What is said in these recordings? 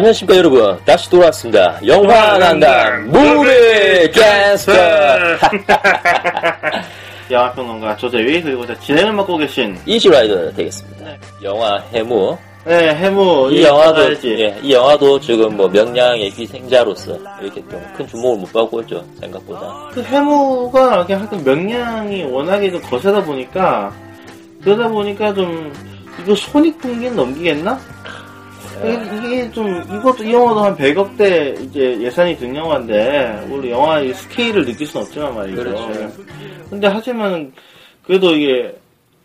안녕하십니까 여러분. 다시 돌아왔습니다. 영화 난담 무비 캐스터 영화평론가 조재위 그리고 자, 진행을 맡고 계신 이지라이더 되겠습니다. 영화 해무. 네 해무. 이 영화도 알지? 예, 이 영화도 지금 뭐 명량의 희생자로서 이렇게 좀 큰 주목을 못 받고 있죠 생각보다. 그 해무가 그냥 하여튼 명량이 워낙에 좀 거세다 보니까 그러다 보니까 좀 이거 손익분기는 넘기겠나? 이게, 이게 좀 이것도 이 영화도 한 100억대 이제 예산이 든 영화인데 우리 영화의 스케일을 느낄 수는 없지만 말이죠. 그렇죠. 근데 하지만 그래도 이게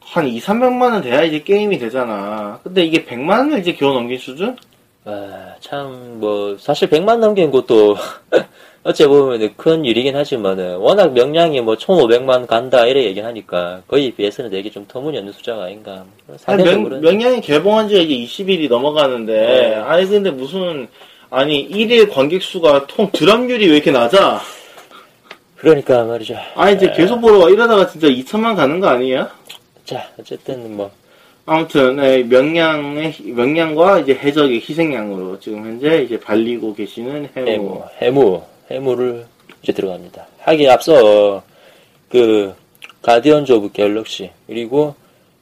한 2, 300만 원 돼야 이제 게임이 되잖아. 근데 이게 100만 원을 이제 겨우 넘긴 수준? 아, 참, 뭐, 사실 100만 넘긴 것도, 어째 보면 큰 일이긴 하지만은, 워낙 명량이 뭐 1500만 간다, 이래 얘기 하니까, 거의 비해서는 되게 좀 터무니없는 숫자가 아닌가. 아니, 명. 명량이 개봉한 지가 이제 20일이 넘어가는데, 네. 아니, 근데 무슨, 아니, 1일 관객 수가 통 드랍률이 왜 이렇게 낮아? 그러니까 말이죠. 아니, 이제 에, 계속 보러 와. 이러다가 진짜 2천만 가는 거 아니에요? 자, 어쨌든 뭐, 아무튼, 네, 명량의, 명량과 이제 해적의 희생양으로 지금 현재 이제 발리고 계시는 해무. 해무, 해무, 해무를 이제 들어갑니다. 하기에 앞서, 그, 가디언즈 오브 갤럭시, 그리고,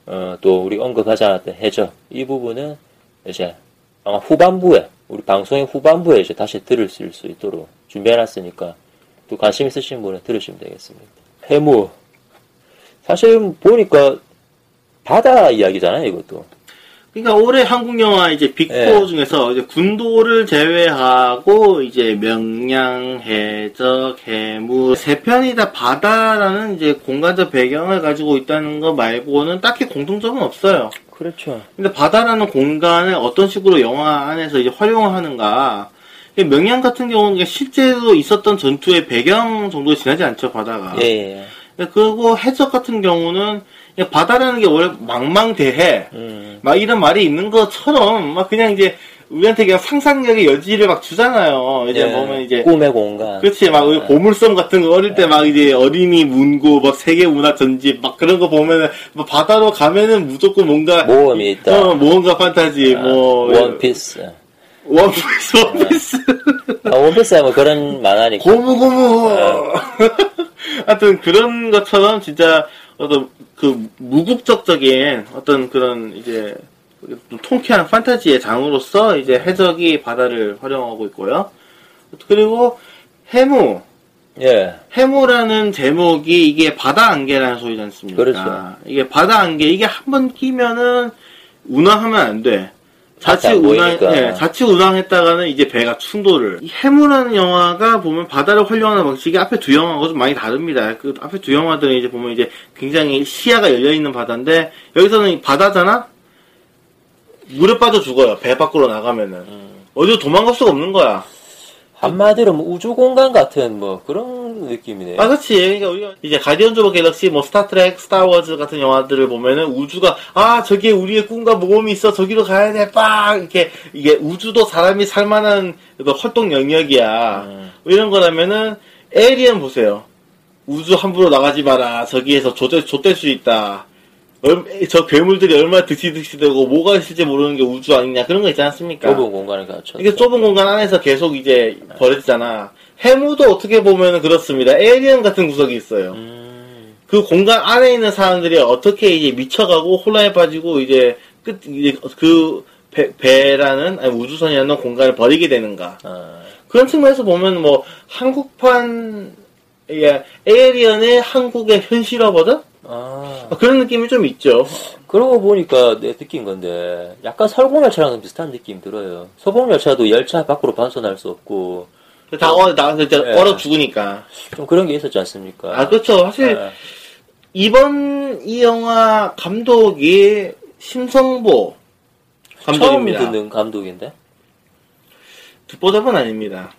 어, 또 우리 언급하지 않았던 해적, 이 부분은 이제 아마 후반부에, 우리 방송의 후반부에 이제 다시 들을 수 있도록 준비해놨으니까, 또 관심 있으신 분은 들으시면 되겠습니다. 해무. 사실 보니까 바다 이야기잖아요, 이것도. 그러니까 올해 한국 영화 이제 빅4 예. 중에서 이제 군도를 제외하고 이제 명량, 해적, 해무 세 편이 다 바다라는 이제 공간적 배경을 가지고 있다는 거 말고는 딱히 공통점은 없어요. 그렇죠. 근데 바다라는 공간을 어떤 식으로 영화 안에서 이제 활용하는가. 명량 같은 경우는 실제로 있었던 전투의 배경 정도 지나지 않죠, 바다가. 예, 예. 그리고 해적 같은 경우는 바다라는 게 원래 망망대해. 음, 막 이런 말이 있는 것처럼 막 그냥 이제 우리한테 그냥 상상력의 여지를 막 주잖아요. 이제 예, 보면 이제 꿈의 공간. 그렇지 막 우리 보물섬 같은 거 어릴 때 막 이제 어린이 문고 막 세계 문화 전집 막 그런 거 보면은 뭐 바다로 가면은 무조건 뭔가 모험이 있다. 어, 모험가 판타지 뭐 원피스. 원피스 원피스 아, 원피스야 뭐 그런 만화니까. 고무 고무 하여튼 그런 것처럼 진짜 어떤 그 무국적적인 어떤 그런 이제 좀 통쾌한 판타지의 장으로서 이제 해적이 바다를 활용하고 있고요. 그리고 해무 예. 해무라는 제목이 이게 바다 안개라는 소리지 않습니까? 그렇죠. 이게 바다 안개 이게 한 번 끼면은 운항하면 안 돼. 자칫 안 운항. 예, 자칫 운항했다가는 이제 배가 충돌을. 이 해무라는 영화가 보면 바다를 활용하는 방식이 앞에 두 영화하고 좀 많이 다릅니다. 그 앞에 두 영화들은 이제 보면 이제 굉장히 시야가 열려있는 바다인데, 여기서는 바다잖아? 물에 빠져 죽어요. 배 밖으로 나가면은. 음. 어디로 도망갈 수가 없는 거야. 한마디로 뭐 우주 공간 같은 뭐 그런 느낌이네요. 아, 그치. 그러니까 우리가 이제 가디언즈 오브 갤럭시, 뭐 스타트렉, 스타워즈 같은 영화들을 보면은 우주가 아 저기에 우리의 꿈과 모험이 있어 저기로 가야 돼. 빡 이렇게 이게 우주도 사람이 살만한 어떤 활동 영역이야. 음. 뭐 이런 거라면은 에이리언 보세요. 우주 함부로 나가지 마라. 저기에서 좆될, 좆될 수 있다. 얼- 저 괴물들이 얼마나 득시글득시글대고 뭐가 있을지 모르는 게 우주 아니냐 그런 거 있지 않습니까? 좁은 공간에 갇혀. 이게 좁은 공간 안에서 계속 이제 벌어지잖아. 해무도 어떻게 보면 그렇습니다. 에이리언 같은 구석이 있어요. 음. 그 공간 안에 있는 사람들이 어떻게 이제 미쳐가고 혼란에 빠지고 이제 끝, 이제 그 배, 배라는, 아니 우주선이라는 공간을 버리게 되는가. 아, 그런 측면에서 보면 뭐, 한국판, 예, 에이리언의 한국의 현실화 버전? 아. 그런 느낌이 좀 있죠. 그러고 보니까 내 느낀 건데 약간 설국열차랑 비슷한 느낌 들어요. 서국열차도 열차 밖으로 벗어날 수 없고 다 어, 나 진짜 예. 얼어 죽으니까. 좀 그런 게 있었지 않습니까? 아, 그렇죠. 사실, 예. 이번 이 영화 감독이 심성보 처음 감독입니다. 듣는 감독인데? 듣보잡은 아닙니다.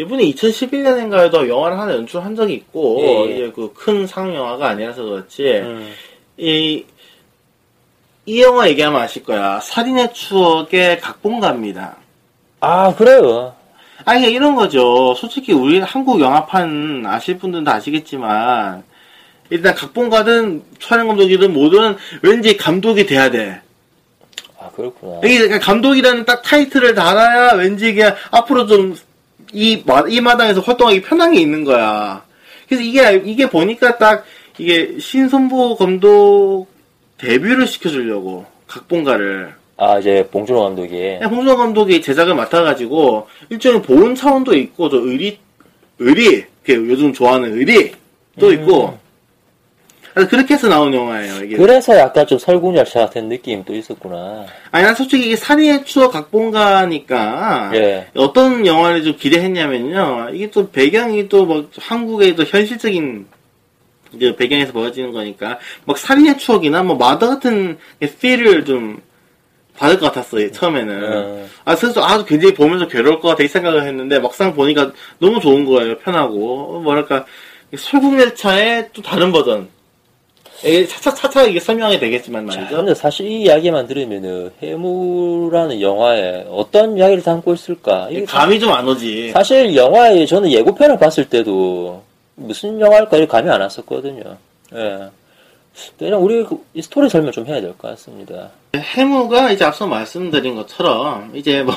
아, 이분이 2011년인가에도 영화를 하나 연출한 적이 있고, 예, 예. 이제 그 큰 상 영화가 아니라서 그렇지, 음. 이, 이 영화 얘기하면 아실 거야. 살인의 추억의 각본가입니다. 아, 그래요. 아니, 이런 거죠. 솔직히 우리 한국 영화판 아실 분들은 다 아시겠지만, 일단 각본가든 촬영 감독이든 뭐든 왠지 감독이 돼야 돼. 아, 그렇구나. 이게 그러니까 감독이라는 딱 타이틀을 달아야 왠지 이게 앞으로 좀 이 이 마당에서 활동하기 편한 게 있는 거야. 그래서 이게 이게 보니까 딱 이게 신선보 감독 데뷔를 시켜주려고 각본가를 아, 이제 봉준호 감독이. 그냥 홍준호 감독이 제작을 맡아가지고 일종의 보온 차원도 있고 또 의리 의리 그 요즘 좋아하는 의리 또 있고 그래서 그렇게 해서 나온 영화예요. 이게 그래서 약간 좀 설국열차 같은 느낌도 있었구나. 아니 난 솔직히 이게 살인의 추억 각본가니까 예. 어떤 영화를 좀 기대했냐면요. 이게 또 배경이 또뭐 한국의 또 현실적인 이제 배경에서 벌어지는 거니까 막 살인의 추억이나 뭐 마더 같은 필을 좀 받을 것 같았어요 처음에는. 어, 아 그래서 아주 굉장히 보면서 괴로울 것 같아 이 생각을 했는데 막상 보니까 너무 좋은 거예요 편하고 어, 뭐랄까 설국열차의 또 다른 버전. 이게 차차 차차 이게 설명이 되겠지만 자, 말이죠. 근데 사실 이 이야기만 들으면은 해무라는 영화에 어떤 이야기를 담고 있을까? 이게 감이 좀 안 오지. 사실 영화에 저는 예고편을 봤을 때도 무슨 영화일까 이 감이 안 왔었거든요. 예. 그냥 우리 그이 스토리 설명 좀 해야 될 것 같습니다. 해무가 이제 앞서 말씀드린 것처럼 이제 뭐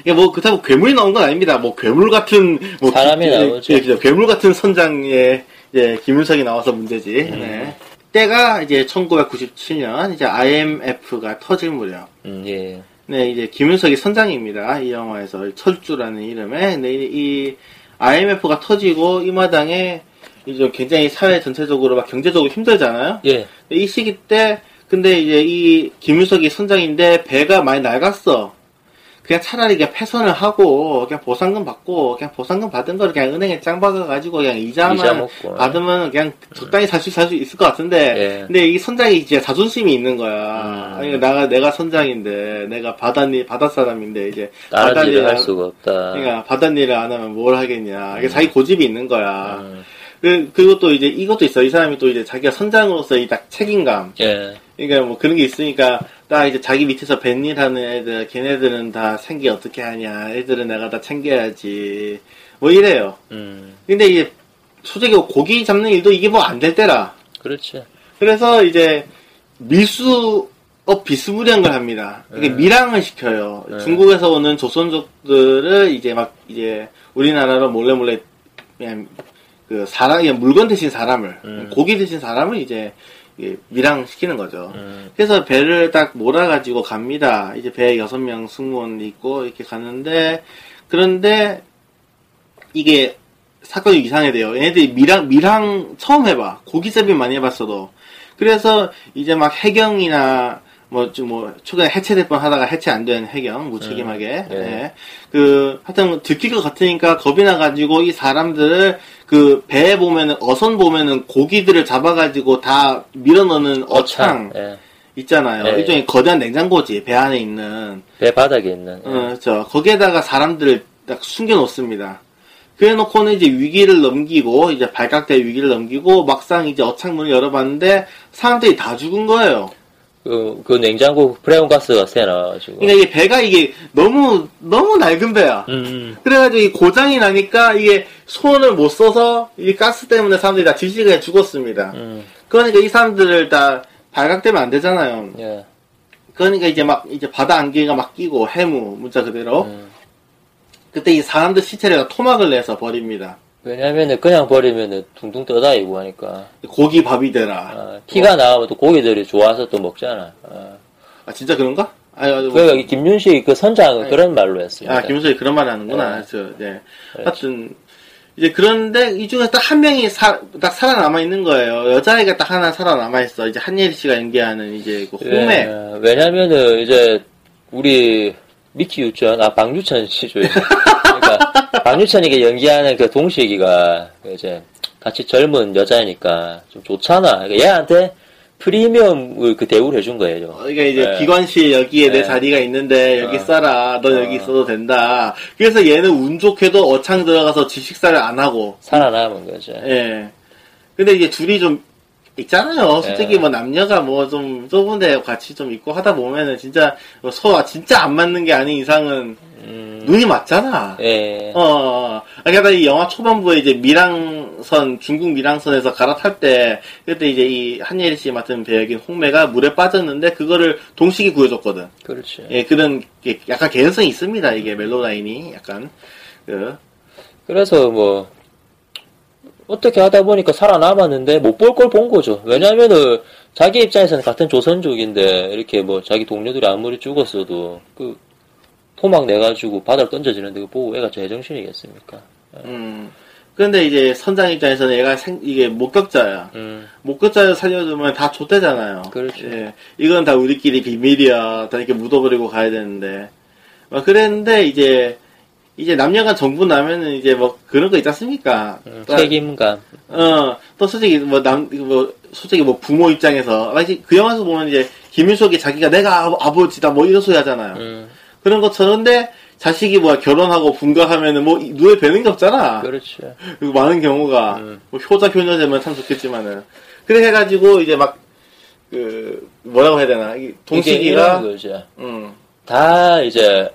이게 뭐 그렇다고 괴물이 나온 건 아닙니다. 뭐 괴물 같은 뭐 사람이 기- 나오죠. 예. 괴물 같은 선장에 이제 김윤석이 나와서 문제지. 음. 네. 때가 이제 1997년 이제 IMF가 터질 무렵. 음, 예. 네, 이제 김윤석이 선장입니다. 이 영화에서 철주라는 이름에 네, 이- 이 IMF가 터지고 이 마당에 이제 굉장히 사회 전체적으로 막 경제적으로 힘들잖아요. 예. 이 시기 때 근데 이제 이 김윤석이 선장인데 배가 많이 낡았어. 그냥 차라리 그냥 패선을 하고 그냥 보상금 받고 그냥 보상금 받은 거를 그냥 은행에 짱 박아가지고 그냥 이자만 이자. 받으면 그냥 적당히 살수 살 수 있을 것 같은데 예. 근데 이 선장이 이제 자존심이 있는 거야. 음. 아니 내가 내가 선장인데 내가 바다니 바다 사람인데 이제 다른 일을 바다일을 할 수가 없다. 그러니까 바닷일을 안 하면 뭘 하겠냐. 이게 자기 고집이 있는 거야. 음, 그, 그리고 또 이제 이것도 있어. 이 사람이 또 이제 자기가 선장으로서 이 딱 책임감. 예. 그러니까 뭐 그런 게 있으니까 딱 이제 자기 밑에서 뱃일 하는 애들, 걔네들은 다 생계 어떻게 하냐. 애들은 내가 다 챙겨야지. 뭐 이래요. 음, 근데 이제 솔직히 고기 잡는 일도 이게 뭐 안 될 때라. 그렇지. 그래서 이제 밀수업 비스무리한 걸 합니다. 이게 네. 밀항을 시켜요. 네. 중국에서 오는 조선족들을 이제 막 이제 우리나라로 몰래 몰래 그냥 그 사람, 그냥 물건 대신 사람을 음. 고기 대신 사람을 이제 밀항 시키는 거죠. 음, 그래서 배를 딱 몰아가지고 갑니다. 이제 배에 여섯 명 승무원 있고 이렇게 가는데 그런데 이게 사건이 이상해 돼요. 얘네들이 밀항 밀항 처음 해봐. 고기잡이 많이 해봤어도. 그래서 이제 막 해경이나 뭐좀뭐 최근에 해체될 뻔 하다가 해체 안 된 해경 무책임하게 음, 예. 예. 그 하여튼 들킬 것 같으니까 겁이 나가지고 이 사람들을 그 배에 보면은 어선 보면은 고기들을 잡아가지고 다 밀어넣는 어창 예. 있잖아요. 예. 일종의 거대한 냉장고지 배 안에 있는. 배 바닥에 있는. 예. 어, 그렇죠. 거기에다가 사람들을 딱 숨겨놓습니다. 그래놓고는 이제 위기를 넘기고 이제 발각될 위기를 넘기고 막상 이제 어창문을 열어봤는데 사람들이 다 죽은 거예요. 그, 그 냉장고 프레온 가스가 새나가지고. 그러니까 이게 배가 이게 너무 너무 낡은 배야. 음, 음. 그래가지고 이 고장이 나니까 이게 손을 못 써서 이 가스 때문에 사람들이 다 질식해 죽었습니다. 음, 그러니까 이 사람들을 다 발각되면 안 되잖아요. 예. 그러니까 이제 막 이제 바다 안개가 막 끼고 해무 문자 그대로 음. 그때 이 사람들 시체를 다 토막을 내서 버립니다. 왜냐면은 그냥 버리면은 둥둥 떠다니고 하니까. 고기 밥이 되라. 아, 피가 나오면 또 고기들이 좋아서 또 먹잖아. 아. 아 진짜 그런가? 아니, 아니, 뭐, 그러니까 이 김윤식 그 선장은 그런 말로 했습니다. 아 김수희 그런 말 하는구나. 네. 그래서 네. 그렇지. 하여튼 이제 그런데 이 중에 딱한 명이 사, 딱 살아남아 있는 거예요. 여자애가 딱 하나 살아남아 있어. 이제 한예리 씨가 연기하는 이제 그 호매. 예, 왜냐면은 이제 우리 미키 유천, 아 방유천 씨죠. 그러니까 박유천이가 연기하는 그 동식이가 이제 같이 젊은 여자니까 좀 좋잖아. 그러니까 얘한테 프리미엄을 그 대우를 해준 거예요. 그러니까 이제 네. 기관실 여기에 내 네. 자리가 있는데 여기 어. 써라. 넌 어. 여기 있어도 된다. 그래서 얘는 운 좋게도 어창 들어가서 지식사를 안 하고. 살아남은 거죠. 예. 근데 이제 둘이 좀 있잖아요. 솔직히 예. 뭐 남녀가 뭐 좀 좁은 데 같이 좀 있고 하다 보면은 진짜 뭐 서로 진짜 안 맞는 게 아닌 이상은 음, 눈이 맞잖아. 예. 어, 게다가 이 영화 초반부에 이제 미랑선, 중국 미랑선에서 갈아탈 때, 그때 이제 이 한예리 씨 맡은 배역인 홍매가 물에 빠졌는데, 그거를 동식이 구해줬거든. 그렇죠. 예, 그런, 게 약간 개연성이 있습니다, 이게 멜로라인이. 약간, 그, 그래서 뭐 어떻게 하다 보니까 살아남았는데 못 볼 걸 본 거죠. 왜냐면은 자기 입장에서는 같은 조선족인데 이렇게 뭐 자기 동료들이 아무리 죽었어도 그 토막 내가지고 바다로 던져지는데 그거 보고 애가 제정신이겠습니까? 음. 근데 이제 선장 입장에서는 얘가 생, 이게 목격자야. 음, 목격자를 살려주면 다 좆대잖아요. 그렇죠. 예. 이건 다 우리끼리 비밀이야. 다 이렇게 묻어버리고 가야 되는데. 막 그랬는데, 이제, 이제 남녀간 정부 나면은 이제 뭐 그런 거 있지 않습니까? 음, 또- 책임감. 어, 또 솔직히 뭐 남, 뭐, 솔직히 뭐 부모 입장에서, 그 영화에서 보면 이제 김윤석이 자기가 내가 아, 아버지다 뭐 이런 소리 하잖아요. 음, 그런 것처럼 근데 자식이 뭐야 결혼하고 분가하면은 뭐 이- 눈에 뵈는 게 없잖아. 그리고 많은 경우가 음. 뭐 효자 효녀되면 참 좋겠지만은 그래 해가지고 이제 막 그 뭐라고 해야 되나 동식이가. 음, 다 이제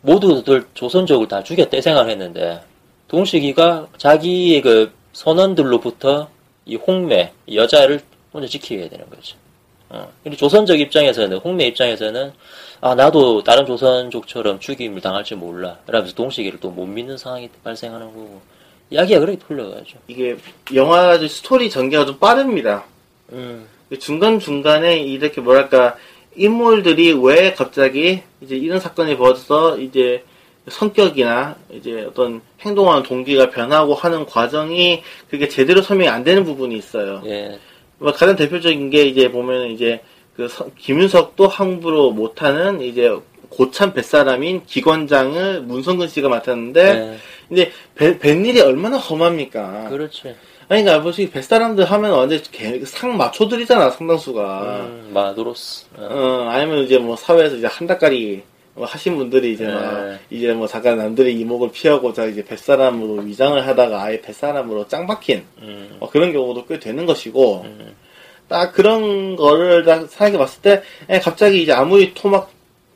모두들 조선족을 다 죽였대 생각을 했는데 동식이가 자기의 그 선원들로부터 이 홍매 이 여자를 혼자 지키게 되는 거죠. 어. 근데 조선적 입장에서는 홍매 입장에서는 아 나도 다른 조선족처럼 죽임을 당할지 몰라. 그러면서 동식이를 또 못 믿는 상황이 발생하는 거고 이야기가 그렇게 풀려가죠. 이게 영화 스토리 전개가 좀 빠릅니다. 음, 중간 중간에 이렇게 뭐랄까 인물들이 왜 갑자기 이제 이런 사건이 벌어져서 이제 성격이나 이제 어떤 행동하는 동기가 변하고 하는 과정이 그게 제대로 설명이 안 되는 부분이 있어요. 예, 뭐 가장 대표적인 게 이제 보면 이제 그 서- 김윤석도 함부로 못하는 이제 고참 뱃사람인 기관장을 문성근 씨가 맡았는데 예, 이제 배- 뱃일이 얼마나 험합니까? 그렇죠. 아니 그러니까 솔직히 뱃사람들 하면 완전 개- 상 마초들이잖아 상당수가. 음, 마도로스. 어. 어 아니면 이제 뭐 사회에서 이제 한 달까리 뭐 하신 분들이 이제 막 네. 이제 뭐 잠깐 남들의 이목을 피하고자 이제 뱃사람으로 위장을 하다가 아예 뱃사람으로 짱 박힌 음, 뭐 그런 경우도 꽤 되는 것이고. 음, 딱 그런 거를 딱 생각해 봤을 때, 에, 갑자기 이제 아무리 토막,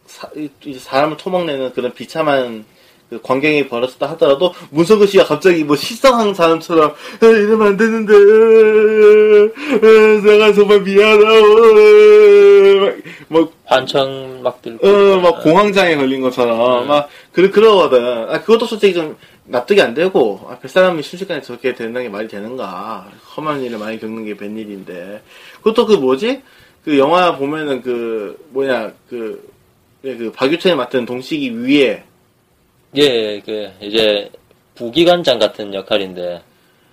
사, 사람을 토막내는 그런 비참한 그 광경이 벌어졌다 하더라도, 문석은 씨가 갑자기 뭐 실성한 사람처럼, 에, 이러면 안 되는데, 에, 에, 내가 정말 미안하고, 막, 뭐, 환청 막 들고. 어, 막 공황장애 걸린 것처럼, 음. 막, 그러, 그러거든. 아, 그것도 솔직히 좀 납득이 안 되고, 아, 뱃사람이 순식간에 저렇게 된다는 게 말이 되는가. 험한 일을 많이 겪는 게 뱃일인데. 그것도 그 뭐지? 그 영화 보면은 그, 뭐냐, 그, 예, 그 박유천이 맡은 동식이 위에, 예, 그 이제 부기관장 같은 역할인데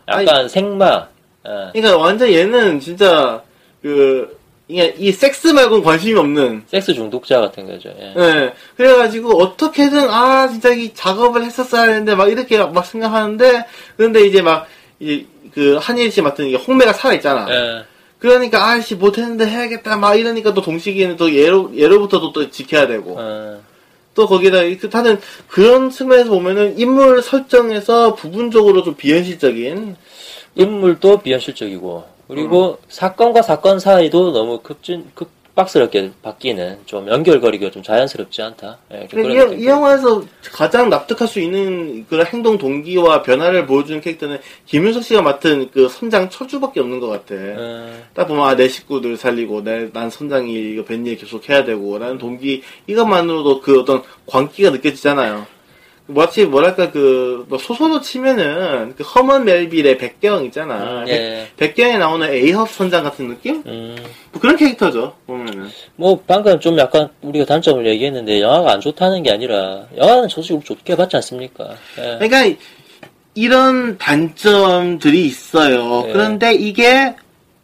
약간 생마. 어, 그러니까 완전 얘는 진짜, 그, 이게 이 섹스 말고는 관심이 없는, 섹스 중독자 같은 거죠. 예. 예. 그래가지고 어떻게든 아 진짜 이 작업을 했었어야 했는데 막 이렇게 막 생각하는데 그런데 이제 막 이제 그 한예리 씨 맡은 이게 홍매가 살아 있잖아. 예. 그러니까 아씨 못했는데 해야겠다 막 이러니까 또 동식이는 또 예로 예로부터도 또 지켜야 되고 어, 또 거기다 그 다른 그런 측면에서 보면은 인물 설정에서 부분적으로 좀 비현실적인 인물도 비현실적이고. 그리고 사건과 사건 사이도 너무 급진 급 박스럽게 바뀌는 좀 연결거리가 좀 자연스럽지 않다. 예, 좀 이, 이 영화에서 가장 납득할 수 있는 그런 행동 동기와 변화를 보여주는 캐릭터는 김윤석 씨가 맡은 그 선장 철주밖에 없는 것 같아. 어, 딱 보면 아, 내 식구들 살리고 내, 난 선장이 이거 뱃일 계속 해야 되고 라는 동기 이것만으로도 그 어떤 광기가 느껴지잖아요. 마치 뭐랄까 그 뭐 소설로 치면은 그 허먼 멜빌의 백경 있잖아. 음, 예. 백, 경에 나오는 에이헙 선장 같은 느낌? 음, 뭐 그런 캐릭터죠 보면은. 뭐 방금 좀 약간 우리가 단점을 얘기했는데 영화가 안 좋다는 게 아니라 영화는 솔직히 좋게 봤지 않습니까? 예. 그러니까 이런 단점들이 있어요. 네. 그런데 이게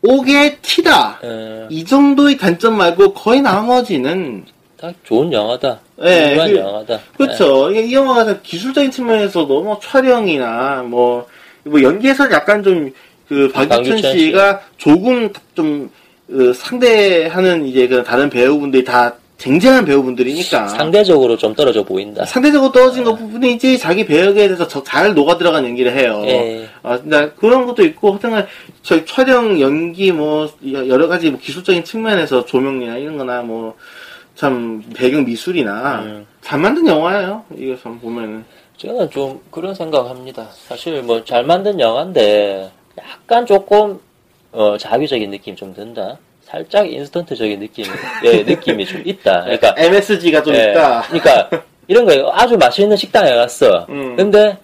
오게 티다. 예, 이 정도의 단점 말고 거의 나머지는 다 좋은 영화다. 어, 예, 훌륭한 그- 영화다. 그렇죠. 이게 이 영화가 다 기술적인 측면에서도 뭐 촬영이나 뭐, 뭐 연기에서는 약간 좀 그 박유천 씨가 조금 좀 어, 상대하는 이제 그 다른 배우분들이 다 쟁쟁한 배우분들이니까 네. 상대적으로 좀 떨어져 보인다. 상대적으로 떨어진 것 부분이지 자기 배역에 대해서 저- 잘 녹아 들어간 연기를 해요. 예. 아, 근데 그런 것도 있고, 하여튼, 저 촬영, 연기, 뭐, 여- 여러 가지 뭐 기술적인 측면에서 조명이나 이런 거나 뭐, 참, 배경 미술이나, 음. 잘 만든 영화예요. 이거 참 보면은. 저는 좀 그런 생각합니다. 사실 뭐 잘 만든 영화인데 약간 조금 어, 자기적인 느낌 좀 든다. 살짝 인스턴트적인 느낌, 예, 느낌이 좀 있다. 그러니까 MSG가 좀 예, 있다. 그러니까 이런 거예요. 아주 맛있는 식당에 갔어. 음. 근데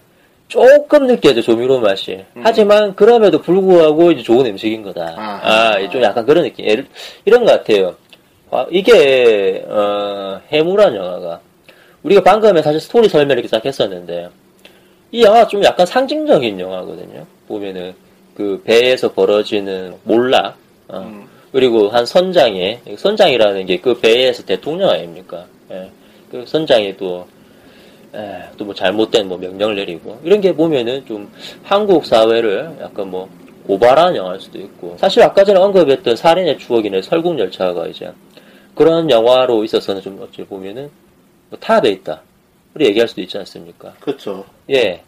조금 느껴져 조미료 맛이. 하지만 그럼에도 불구하고 이제 좋은 음식인 거다. 아하. 아, 좀 약간 그런 느낌. 예를- 이런 것 같아요. 아, 이게 어, 해무란 영화가 우리가 방금에 사실 스토리 설명을 이렇게 딱 했었는데 이 영화 좀 약간 상징적인 영화거든요. 보면은 그 배에서 벌어지는 몰락 어, 음. 그리고 한 선장의 선장이라는 게 그 배에서 대통령 아닙니까? 예. 그 선장이 또 또 뭐 잘못된 뭐 명령을 내리고 이런 게 보면은 좀 한국 사회를 약간 뭐 고발하는 영화일 수도 있고 사실 아까 전에 언급했던 살인의 추억이나 설국열차가 이제 그런 영화로 있어서는 좀 어찌 보면은 뭐 탑에 있다 우리 얘기할 수도 있지 않습니까? 그렇죠. 예.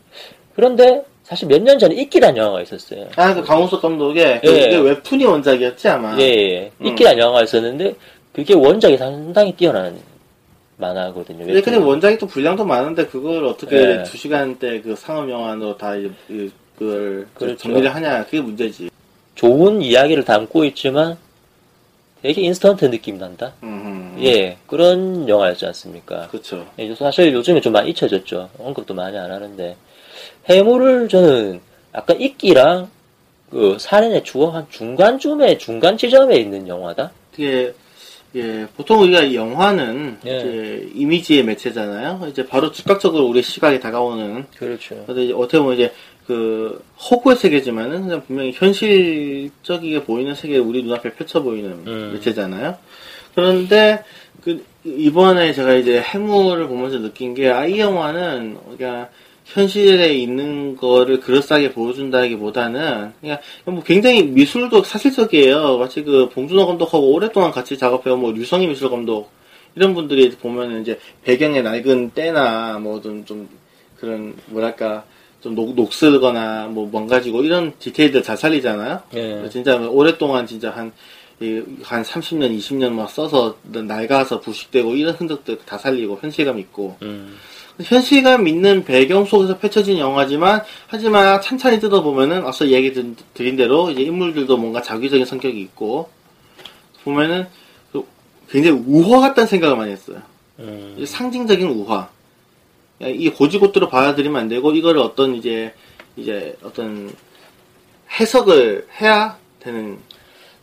그런데 사실 몇 년 전에 이끼란 영화가 있었어요. 아, 그 강호석 감독의, 그 예. 웹툰이 원작이었지, 아마. 예, 예. 음. 이끼란 영화가 있었는데 그게 원작이 상당히 뛰어난 만화거든요. 예, 근데 원작이 또 분량도 많은데, 그걸 어떻게 예. 두 시간대 그 상업 영화로 다, 그걸 그렇죠. 정리를 하냐, 그게 문제지. 좋은 이야기를 담고 있지만 되게 인스턴트 느낌 난다. 음, 예, 그런 영화였지 않습니까? 그렇죠. 예, 사실 요즘에 좀 많이 잊혀졌죠. 언급도 많이 안 하는데 해물을 저는 약간 이끼랑 그 살인의 추억 한 중간쯤에 중간 지점에 있는 영화다. 이게 예, 보통 우리가 이 영화는 예. 이제 이미지의 매체잖아요. 이제 바로 즉각적으로 우리 시각에 다가오는. 그렇죠. 근데 어떻게 보면 이제 그 허구의 세계지만은 그냥 분명히 현실적이게 보이는 세계를 우리 눈앞에 펼쳐 보이는 음. 매체잖아요. 그런데 그 이번에 제가 이제 해무를 보면서 느낀 게 아 이 영화는 그냥 현실에 있는 거를 그럴싸하게 보여준다기보다는 그냥 뭐 굉장히 미술도 사실적이에요. 마치 그 봉준호 감독하고 오랫동안 같이 작업해온 뭐 류성희 미술 감독 이런 분들이 보면은 이제 배경에 낡은 때나 뭐좀 좀 그런 뭐랄까 좀 녹, 녹슬거나 뭐 뭔가지고 이런 디테일들 잘 살리잖아요. 예. 진짜 오랫동안 진짜 한, 이, 한 30년, 20년 막 써서 낡아서 부식되고 이런 흔적들 다 살리고 현실감 있고. 음. 현실감 있는 배경 속에서 펼쳐진 영화지만, 하지만 찬찬히 뜯어보면은 앞서 얘기 드- 드린 대로 이제 인물들도 뭔가 자기적인 성격이 있고, 보면은 그 굉장히 우화 같다는 생각을 많이 했어요. 음. 상징적인 우화. 야, 이게 고지고대로 받아들이면 안 되고 이거를 어떤 이제 이제 어떤 해석을 해야 되는.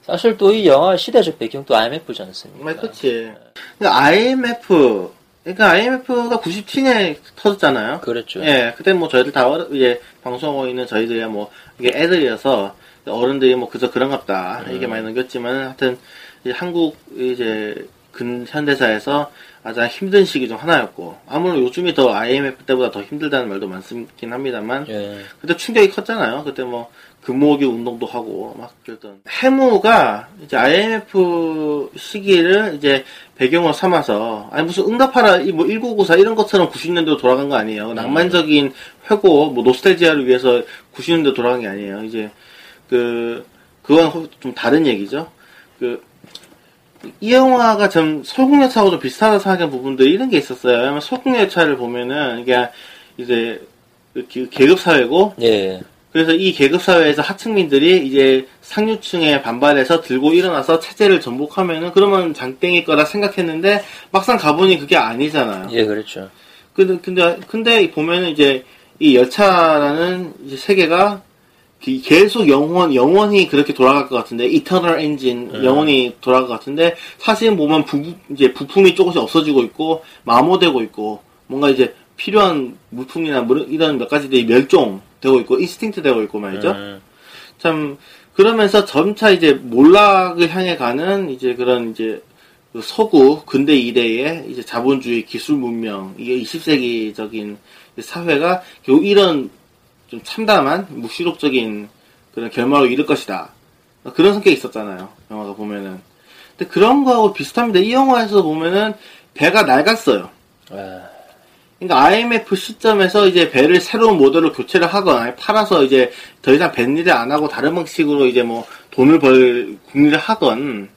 사실 또 이 영화 시대적 배경도 IMF지 않습니까? 그치. 그러니까 IMF 그러니까 IMF가 97년에 터졌잖아요. 그렇죠. 예, 그때 뭐 저희들 다 이제 방송하고 있는 저희들이야 뭐 이게 애들이어서 어른들이 뭐 그저 그런갑다 이게 음. 많이 넘겼지만 하여튼 이제 한국 이제 근현대사에서 가장 힘든 시기 중 하나였고 아무래도 요즘이 더 IMF 때보다 더 힘들다는 말도 많긴 합니다만 예. 그때 충격이 컸잖아요. 그때 뭐 금모기 운동도 하고 막 그랬던 해무가 이제 IMF 시기를 이제 배경으로 삼아서 아니 무슨 응답하라 이뭐1994 이런 것처럼 90년대로 돌아간 거 아니에요. 낭만적인 회고 뭐 노스텔지아를 위해서 90년대 돌아간 게 아니에요. 이제 그 그건 혹- 좀 다른 얘기죠. 그 이 영화가 좀 설국열차하고 좀 비슷하다 생각하는 부분들이 이런 게 있었어요. 왜냐면 설국열차를 보면은 이게 이제 그 계급 사회고 예. 그래서 이 계급 사회에서 하층민들이 이제 상류층에 반발해서 들고 일어나서 체제를 전복하면은 그러면 장땡일 거라 생각했는데 막상 가보니 그게 아니잖아요. 예, 그렇죠. 근데 근데 근데 보면은 이제 이 열차라는 이제 세계가 기- 계속 영원 영원히 그렇게 돌아갈 것 같은데 eternal engine 음. 영원히 돌아갈 것 같은데 사실 보면 부 이제 부품이 조금씩 없어지고 있고 마모되고 있고 뭔가 이제 필요한 물품이나 뭐 이런 몇 가지들이 멸종 되고 있고 extinct 되고 있고 말이죠. 음. 참 그러면서 점차 이제 몰락을 향해 가는 이제 그런 이제 그 서구 근대 이래의 이제 자본주의 기술 문명 이게 20세기적인 사회가 결국 이런 좀 참담한 묵시록적인 그런 결말로 이를 것이다. 그런 성격이 있었잖아요. 영화가 보면은. 근데 그런 거하고 비슷합니다. 이 영화에서 보면은 배가 낡았어요. 아, 그러니까 IMF 시점에서 이제 배를 새로운 모델로 교체를 하거나 팔아서 이제 더 이상 배 일을 안 하고 다른 방식으로 이제 뭐 돈을 벌 국리를 하건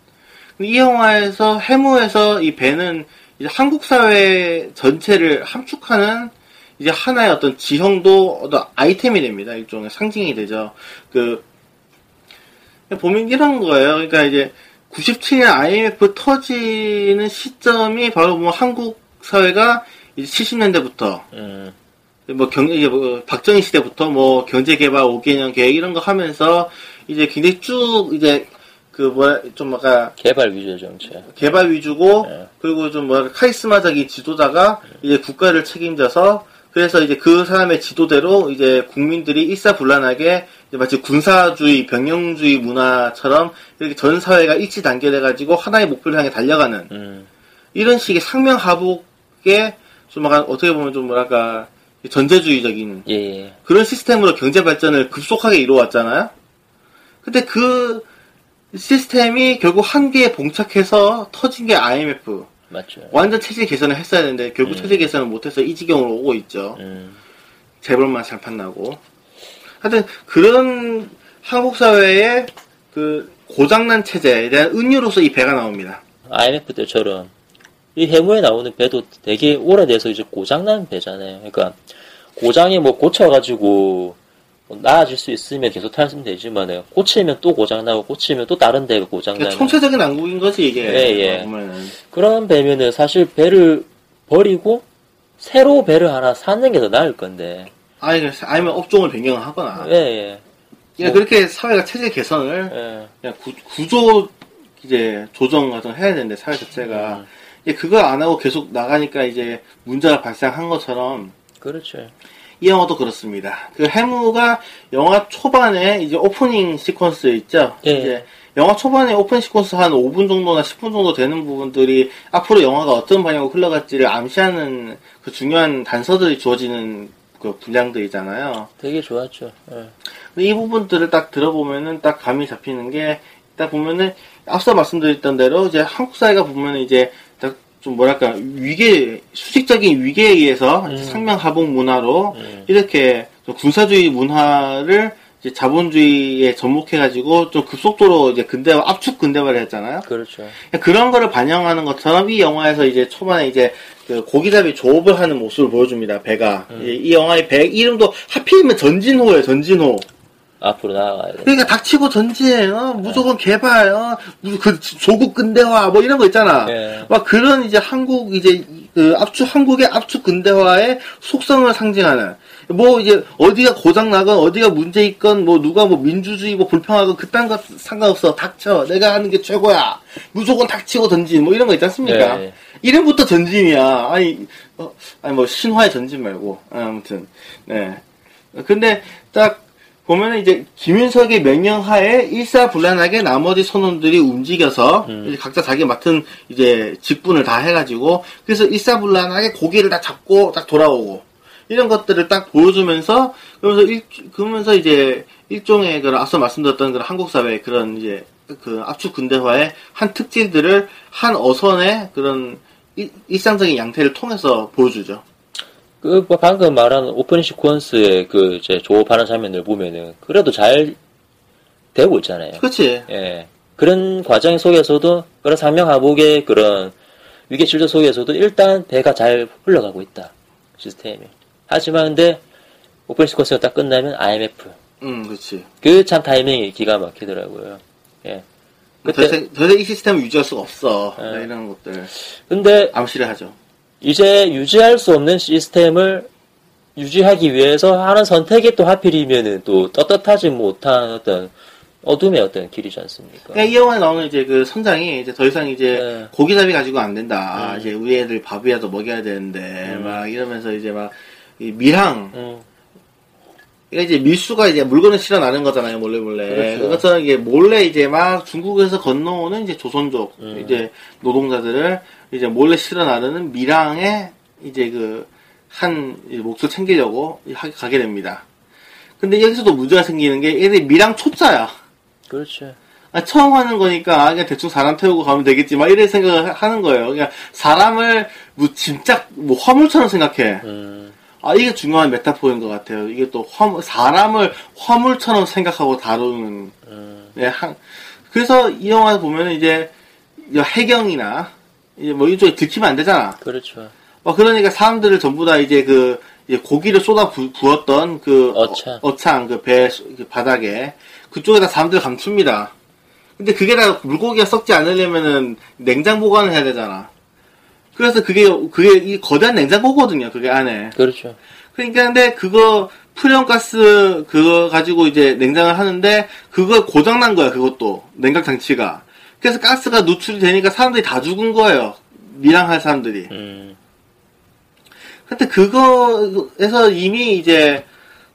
이 영화에서 해무에서 이 배는 이제 한국 사회 전체를 함축하는 이제 하나의 어떤 지형도 어떤 아이템이 됩니다. 일종의 상징이 되죠. 그 보면 이런 거예요. 그러니까 이제 97년 IMF 터지는 시점이 바로 뭐 한국 사회가 70년대부터 음, 뭐 경, 이제 뭐 박정희 시대부터 뭐 경제개발 5개년 계획 이런 거 하면서 이제 굉장히 쭉 이제 그 뭐야 좀 아까 개발 위주의 정책. 개발 위주고 네. 그리고 좀 뭐랄까 카리스마적인 지도자가 이제 국가를 책임져서 그래서 이제 그 사람의 지도대로 이제 국민들이 일사불란하게 이제 마치 군사주의, 병영주의 문화처럼 이렇게 전 사회가 일치 단결해 가지고 하나의 목표를 향해 달려가는 음, 이런 식의 상명하복의 좀 약간 어떻게 보면 좀 뭐랄까 전제주의적인 예, 예. 그런 시스템으로 경제 발전을 급속하게 이루어왔잖아요. 근데 그 시스템이 결국 한계에 봉착해서 터진 게 IMF. 맞죠. 완전 체질 개선을 했어야 되는데 결국 음. 체질 개선을 못해서 이 지경으로 오고 있죠. 음, 재벌만 잘 판다고. 하여튼 그런 한국 사회의 그 고장난 체제에 대한 은유로서 이 배가 나옵니다. IMF 때처럼 이 해무에 나오는 배도 되게 오래돼서 이제 고장난 배잖아요. 그러니까 고장이 뭐 고쳐가지고 뭐 나아질 수 있으면 계속 타면 되지만은 고치면 또 고장나고 고치면 또 다른 데가 그러니까 총체적인 난국인 거지 이게. 예, 예. 그런 배면은 사실 배를 버리고 새로 배를 하나 사는 게 더 나을 건데 아니, 아니면 업종을 변경을 하거나. 예, 예, 그러니까 그렇게 사회가 체질 개선을 예. 그냥 구, 조 이제 조정 같은 거 해야 되는데 사회 자체가 음. 그걸 안 하고 계속 나가니까 이제 문제가 발생한 것처럼 그렇죠. 이 영화도 그렇습니다. 그 해무가 영화 초반에 이제 오프닝 시퀀스 있죠. 예. 이제 영화 초반에 오픈 시퀀스 한 5분 정도나 10분 정도 되는 부분들이 앞으로 영화가 어떤 방향으로 흘러갈지를 암시하는 그 중요한 단서들이 주어지는 그 분량들이잖아요. 되게 좋았죠. 예. 근데 이 부분들을 딱 들어보면은 딱 감이 잡히는 게, 딱 보면은, 앞서 말씀드렸던 대로, 이제 한국 사회가 보면은 이제, 딱 좀 뭐랄까, 위계, 수직적인 위계에 의해서 음. 상명 하복 문화로, 음. 이렇게 좀 군사주의 문화를 이제 자본주의에 접목해가지고 좀 급속도로 이제 근대화, 압축 근대화를 했잖아요. 그렇죠. 그런 거를 반영하는 것처럼 이 영화에서 이제 초반에 이제 그 고기잡이 조업을 하는 모습을 보여줍니다. 배가 음. 이- 이 영화의 배 이름도 하필이면 전진호예요. 전진호. 앞으로 나아가야 돼. 그러니까 닥치고 어, 무조건 개발, 어, 무- 그 조국 근대화 뭐 이런 거 있잖아. 예. 막 그런 이제 한국 이제 이- 그 압축 한국의 압축 근대화의 속성을 상징하는. 뭐 이제 어디가 고장 나건 어디가 문제 있건 뭐 누가 뭐 민주주의 뭐 불평하건 그딴 거 상관없어. 닥쳐. 내가 하는 게 최고야. 무조건 닥치고 전진. 뭐 이런 거 있지 않습니까? 예. 이름부터 전진이야. 아니 어, 아니 뭐 신화의 전진 말고. 아, 아무튼. 네. 근데 딱 보면은 이제 김윤석의 명령 하에 일사불란하게 나머지 선원들이 움직여서 음. 각자 자기 맡은 이제 직분을 다 해가지고 그래서 일사불란하게 고기를 다 잡고 딱 돌아오고 이런 것들을 딱 보여주면서 그러면서 일 그러면서 이제 일종의 그런 앞서 말씀드렸던 그런 한국 사회의 그런 이제 그 압축 근대화의 한 특질들을 한 어선의 그런 일, 일상적인 양태를 통해서 보여주죠. 그, 뭐 방금 말한 오프닝 시퀀스의 그, 이제 조업하는 장면을 보면은, 그래도 잘 되고 있잖아요. 그렇지. 예. 그런 과정 속에서도, 그런 상명 하복의 그런 위계 질서 속에서도 일단 배가 잘 흘러가고 있다. 시스템이. 하지만 근데, 오프닝 시퀀스가 딱 끝나면 IMF. 음, 그렇지. 그 참 타이밍이 기가 막히더라고요. 예. 더 그때, 이상, 더 이상 이 시스템을 유지할 수가 없어. 네. 이런 것들. 근데 암시를 하죠. 이제 유지할 수 없는 시스템을 유지하기 위해서 하는 선택이 또 하필이면은 또 떳떳하지 못한 어떤 어둠의 어떤 길이지 않습니까? 그러니까 이 영화에 나오는 이제 그 선장이 이제 더 이상 이제 네. 고기잡이 가지고 안 된다. 음. 이제 우리 애들 밥이라도 먹여야 되는데 음. 막 이러면서 이제 막이 밀항 음, 이제 밀수가 이제 물건을 실어 나는 거잖아요, 몰래 몰래. 그렇죠. 그것처럼 이게 몰래 이제 막 중국에서 건너오는 이제 조선족 음. 이제 노동자들을 이제 몰래 실어 나르는 밀양에 이제 그한 몫을 챙기려고 하- 가게 됩니다. 근데 여기서도 문제가 생기는 게 얘들이 밀양 초짜야. 그렇죠. 아, 처음 하는 거니까, 아, 그냥 대충 사람 태우고 가면 되겠지, 막 이런 생각을 하- 하는 거예요. 그냥 사람을, 뭐, 진짜, 뭐, 화물처럼 생각해. 음, 아, 이게 중요한 메타포인 것 같아요. 이게 또 화물, 사람을 화물처럼 생각하고 다루는, 음, 네, 한, 그래서 이 영화 보면은 이제, 이 해경이나, 이제 뭐 이쪽에 들키면 안 되잖아. 그렇죠. 어, 그러니까 사람들을 전부 다 이제 그, 이제 고기를 쏟아 부, 부었던 그, 어창. 어, 창 그 배, 그 바닥에, 그쪽에다 사람들을 감춥니다. 근데 그게 다 물고기가 썩지 않으려면은 냉장 보관을 해야 되잖아. 그래서 그게, 그게 이 거대한 냉장고거든요, 그게 안에. 그렇죠. 그러니까 근데 그거, 프레온가스 그거 가지고 이제 냉장을 하는데, 그거 고장 난 거야, 그것도. 냉각 장치가. 그래서 가스가 누출이 되니까 사람들이 다 죽은 거예요. 밀항할 사람들이. 음, 근데 그거에서 이미 이제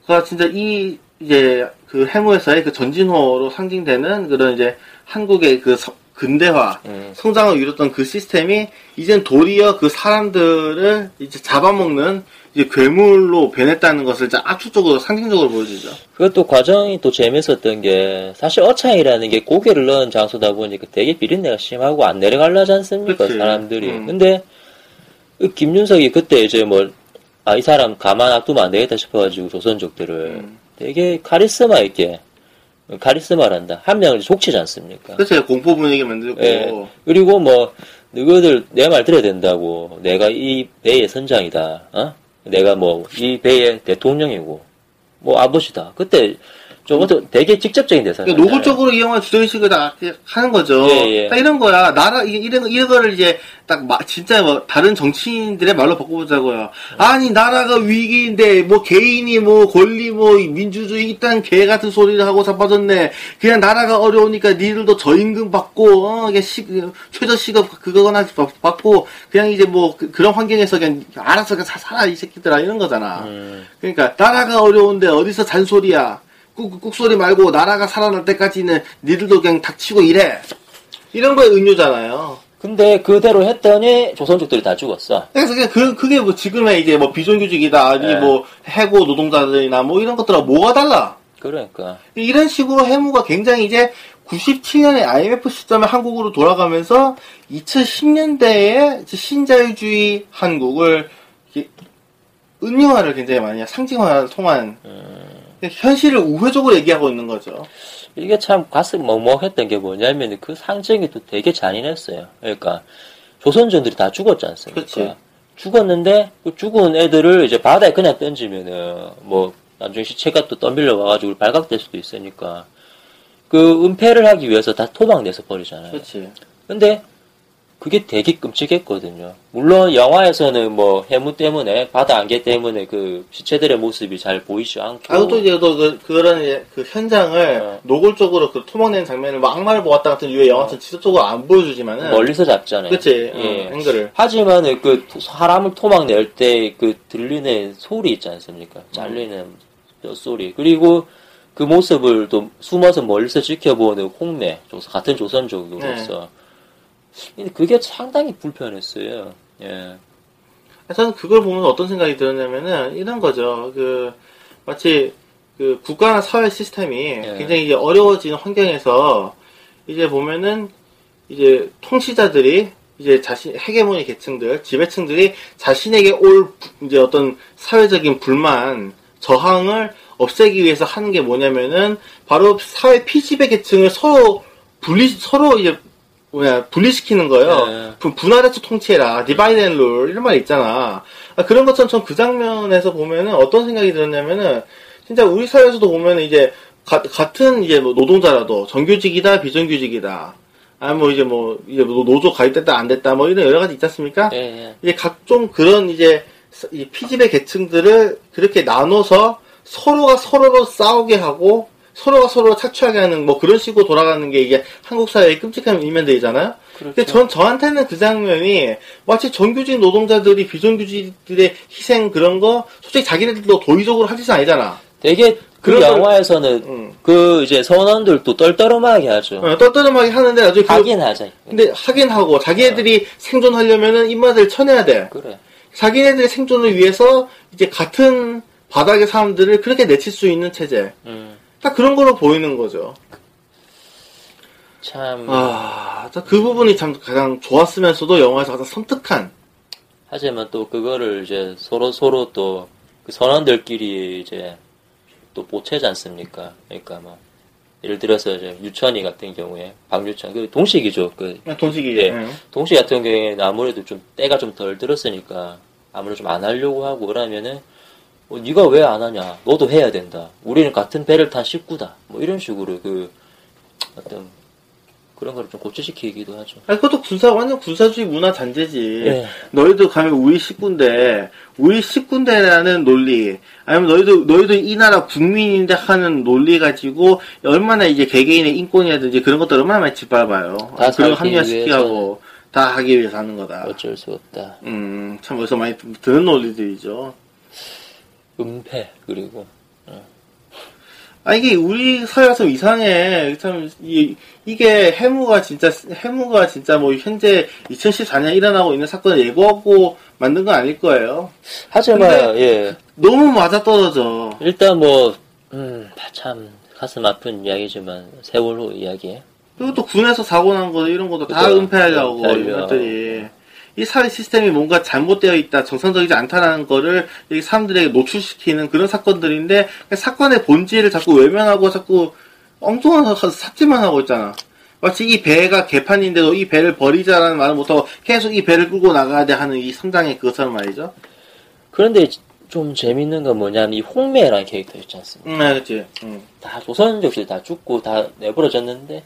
그 진짜 이 이제 그 해무에서의 그 전진호로 상징되는 그런 이제 한국의 그 서- 근대화 음. 성장을 이뤘던 그 시스템이 이젠 도리어 그 사람들을 이제 잡아먹는 이제 괴물로 변했다는 것을 이제 압축적으로 상징적으로 보여주죠. 그것도 과정이 또 재밌었던 게 사실 어창이라는 게 고개를 넣은 장소다 보니까 되게 비린내가 심하고 안 내려가려지 않습니까 그치. 사람들이 음. 근데 그 김윤석이 그때 이제 뭐 아 이 사람 가만 놔두면 안 되겠다 싶어가지고 조선족들을 음. 되게 카리스마 있게 카리스마란다. 한 명을 족치지 않습니까? 그래서 공포 분위기 만들고 예. 그리고 뭐 너희들 내 말 들어야 된다고. 내가 이 배의 선장이다. 어? 내가 뭐 이 배의 대통령이고. 뭐 아버지다. 그때 저것도 되게 직접적인 대사잖아요 그러니까 노골적으로 이 영화 주제의식을 다 하는 거죠. 예, 예. 딱 이런 거야. 나라, 이런, 거- 이런 거를 이제 딱 마- 진짜 뭐 다른 정치인들의 말로 바꿔보자고요. 아니, 나라가 위기인데 뭐 개인이 뭐 권리 뭐 민주주의 이딴 개 같은 소리를 하고 자빠졌네. 그냥 나라가 어려우니까 니들도 저임금 받고, 어, 그냥 시, 최저 시급 그거나 받- 받고, 그냥 이제 뭐 그, 런 환경에서 그냥 알아서 그냥 사- 살아, 이 새끼들아. 이런 거잖아. 음. 그러니까 나라가 어려운데 어디서 잔소리야. 꾹, 꾹 소리 말고 나라가 살아날 때까지는 니들도 그냥 닥치고 일해. 이런 거에 은유잖아요. 근데 그대로 했더니 조선족들이 다 죽었어. 그래서 그냥 그, 그게 뭐 지금의 이제 뭐 비정규직이다, 아니 네. 뭐 해고 노동자들이나 뭐 이런 것들하고 뭐가 달라? 그러니까. 이런 식으로 해무가 굉장히 이제 97년에 IMF 시점에 한국으로 돌아가면서 2010년대에 신자유주의 한국을 은유화를 굉장히 많이 상징화를 통한 현실을 우회적으로 얘기하고 있는 거죠. 이게 참 가슴 먹먹했던 게 뭐냐면 그 상징이 또 되게 잔인했어요. 그러니까 조선족들이 다 죽었지 않습니까? 그치. 죽었는데 그 죽은 애들을 이제 바다에 그냥 던지면은 뭐 나중에 시체가 또 떠밀려 와가지고 발각될 수도 있으니까 그 은폐를 하기 위해서 다 토막내서 버리잖아요. 그렇지. 근데 그게 되게 끔찍했거든요. 물론 영화에서는 뭐 해무 때문에 바다 안개 때문에 그 시체들의 모습이 잘 보이지 않고 아, 또 이제 또 그, 그런 이제 그 현장을 어. 노골적으로 그 토막내는 장면을 뭐 악마를 보았다 같은 유의 영화처럼 지속적으로 안 보여주지만은. 멀리서 잡잖아요. 그치. 예. 어, 앵글을. 하지만은 그 사람을 토막 낼 때 그 들리는 소리 있지 않습니까? 잘리는 뼈소리. 그리고 그 모습을 또 숨어서 멀리서 지켜보는 홍매, 조- 같은 조선족으로서. 근데 그게 상당히 불편했어요. 예. 저는 그걸 보면 어떤 생각이 들었냐면은 이런 거죠. 그 마치 그 국가나 사회 시스템이 예. 굉장히 이제 어려워지는 환경에서 이제 보면은 이제 통치자들이 이제 자신 헤게모니 계층들 지배층들이 자신에게 올 부- 이제 어떤 사회적인 불만 저항을 없애기 위해서 하는 게 뭐냐면은 바로 사회 피지배 계층을 서로 분리 서로 이제 뭐냐 분리시키는 거예요. 네. 분- 분할해서 통치해라. divide and rule 이런 말 있잖아. 아, 그런 것처럼 전 그 장면에서 보면은 어떤 생각이 들었냐면은 진짜 우리 사회에서도 보면은 이제 가- 같은 이제 뭐 노동자라도 정규직이다 비정규직이다. 아니 뭐 이제 뭐 이제 뭐 노조 가입됐다 안 됐다 뭐 이런 여러 가지 있지 않습니까? 예, 예. 이제 각종 그런 이제 서- 이 피지배 계층들을 그렇게 나눠서 서로가 서로로 싸우게 하고 서로가 서로 착취하게 하는 뭐 그런 식으로 돌아가는 게 이게 한국 사회의 끔찍한 일면들이잖아요. 근데 그렇죠. 전 저한테는 그 장면이 마치 정규직 노동자들이 비정규직들의 희생 그런 거 솔직히 자기네들도 도의적으로 할 짓은 아니잖아. 되게 그 영화에서는 응. 그 이제 선원들도 떨떠름하게 하죠. 어, 떠떠름하게 하는데 나중에 그, 하긴 하자. 근데 하긴 하고 자기네들이 생존하려면은 입맛을 쳐내야 돼. 그래. 자기네들의 생존을 위해서 이제 같은 바닥의 사람들을 그렇게 내칠 수 있는 체제. 음, 딱 그런 걸로 보이는 거죠. 참 아, 자, 그 부분이 참 가장 좋았으면서도 영화에서 가장 섬뜩한. 하지만 또 그거를 이제 서로 서로 또 그 선원들끼리 이제 또 보채지 않습니까? 그러니까 뭐 예를 들어서 이제 유천이 같은 경우에 박유천 그 동식이죠. 그 돈식이. 예. 예. 동식 같은 경우에는 아무래도 좀 때가 좀 덜 들었으니까 아무래도 좀 안 하려고 하고 그러면은 어, 네가 왜 안 하냐? 너도 해야 된다. 우리는 같은 배를 탄 식구다. 뭐 이런 식으로 그 어떤 그런 거를 좀 고쳐시키기도 하죠. 아니, 그것도 군사, 완전 군사주의 문화 잔재지. 예. 너희도 가면 우리 식구인데, 우리 식구인데라는 논리, 아니면 너희도, 너희도 이 나라 국민인데 하는 논리 가지고, 얼마나 이제 개개인의 인권이라든지 그런 것들 얼마나 많이 짓밟아요. 다 살기 합리화시키고, 다 하기 위해서 하는 거다. 어쩔 수 없다. 음, 참 어디서 많이 듣는 논리들이죠. 은폐 그리고 아, 이게 우리 사회가 좀 이상해. 참, 이, 이게 해무가 진짜, 해무가 진짜 뭐 현재 2014년 일어나고 있는 사건을 예고하고 만든 건 아닐 거예요. 하지만 예 너무 맞아 떨어져. 일단 뭐음참 가슴 아픈 이야기지만 세월호 이야기 그리고 또 군에서 사고 난 거, 이런 것도 다. 은폐하려고, 은폐하려. 이런 것들이. 이 사회 시스템이 뭔가 잘못되어 있다, 정상적이지 않다라는 거를 이 사람들에게 노출시키는 그런 사건들인데, 그 사건의 본질을 자꾸 외면하고 자꾸 엉뚱한 사- 삭제만 하고 있잖아. 마치 이 배가 개판인데도 이 배를 버리자라는 말을 못하고 계속 이 배를 끌고 나가야 돼 하는 이 성장의 그것처럼 말이죠. 그런데 좀 재밌는 건 뭐냐면 이 홍매라는 캐릭터 있지 않습니까? 응, 아, 그치. 응. 다 조선족들 다 죽고 다 내버려졌는데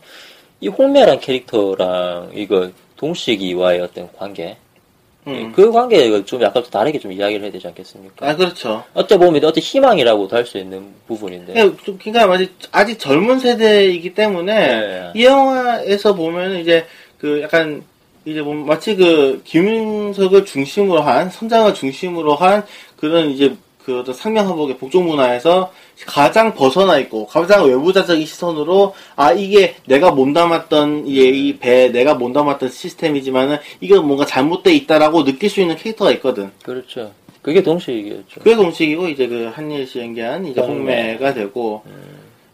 이 홍매란 캐릭터랑 이거 동식 이와의 어떤 관계 응. 그 관계가 좀 약간 좀 다르게 좀 이야기를 해야 되지 않겠습니까? 아, 그렇죠. 어떻게 보면 어떤 희망이라고도 할 수 있는 부분인데 좀, 그러니까 아직, 아직 젊은 세대이기 때문에 네. 이 영화에서 보면 이제 그 약간 이제 뭐 마치 그 김윤석을 중심으로 한 선장을 중심으로 한 그런 이제 그 어떤 상명 하복의 복종 문화에서 가장 벗어나 있고 가장 외부자적인 시선으로 아 이게 내가 몸담았던 이 배 내가 몸담았던 시스템이지만은 이건 뭔가 잘못돼 있다라고 느낄 수 있는 캐릭터가 있거든. 그렇죠. 그게 동식이었죠. 그게 동식이고 이제 그 한예리 씨 연기한 이제 홍매. 홍매가 되고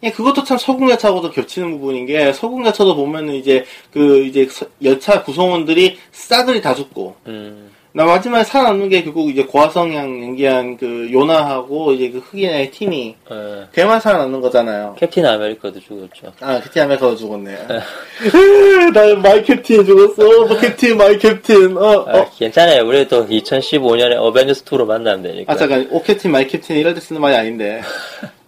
예, 그것도 참 설국열차하고도 겹치는 부분인 게 설국열차도 보면은 이제 그 이제 설- 열차 구성원들이 싸그리 다 죽고 음, 나 마지막에 살아남는 게 결국 이제 고아성 양 연기한 그 요나하고 이제 그 흑인 애 티미 어, 걔만 살아남는 거잖아요. 캡틴 아메리카도 죽었죠. 아, 캡틴 아메리카도 죽었네. 나 my captain 죽었어. 오 captain, my captain. 어, 아, 어. 괜찮아요. 우리 또 2015년에 어벤져스 2로 만나면 되니까. 아, 잠깐. O captain, my captain 이럴 때 쓰는 말이 아닌데.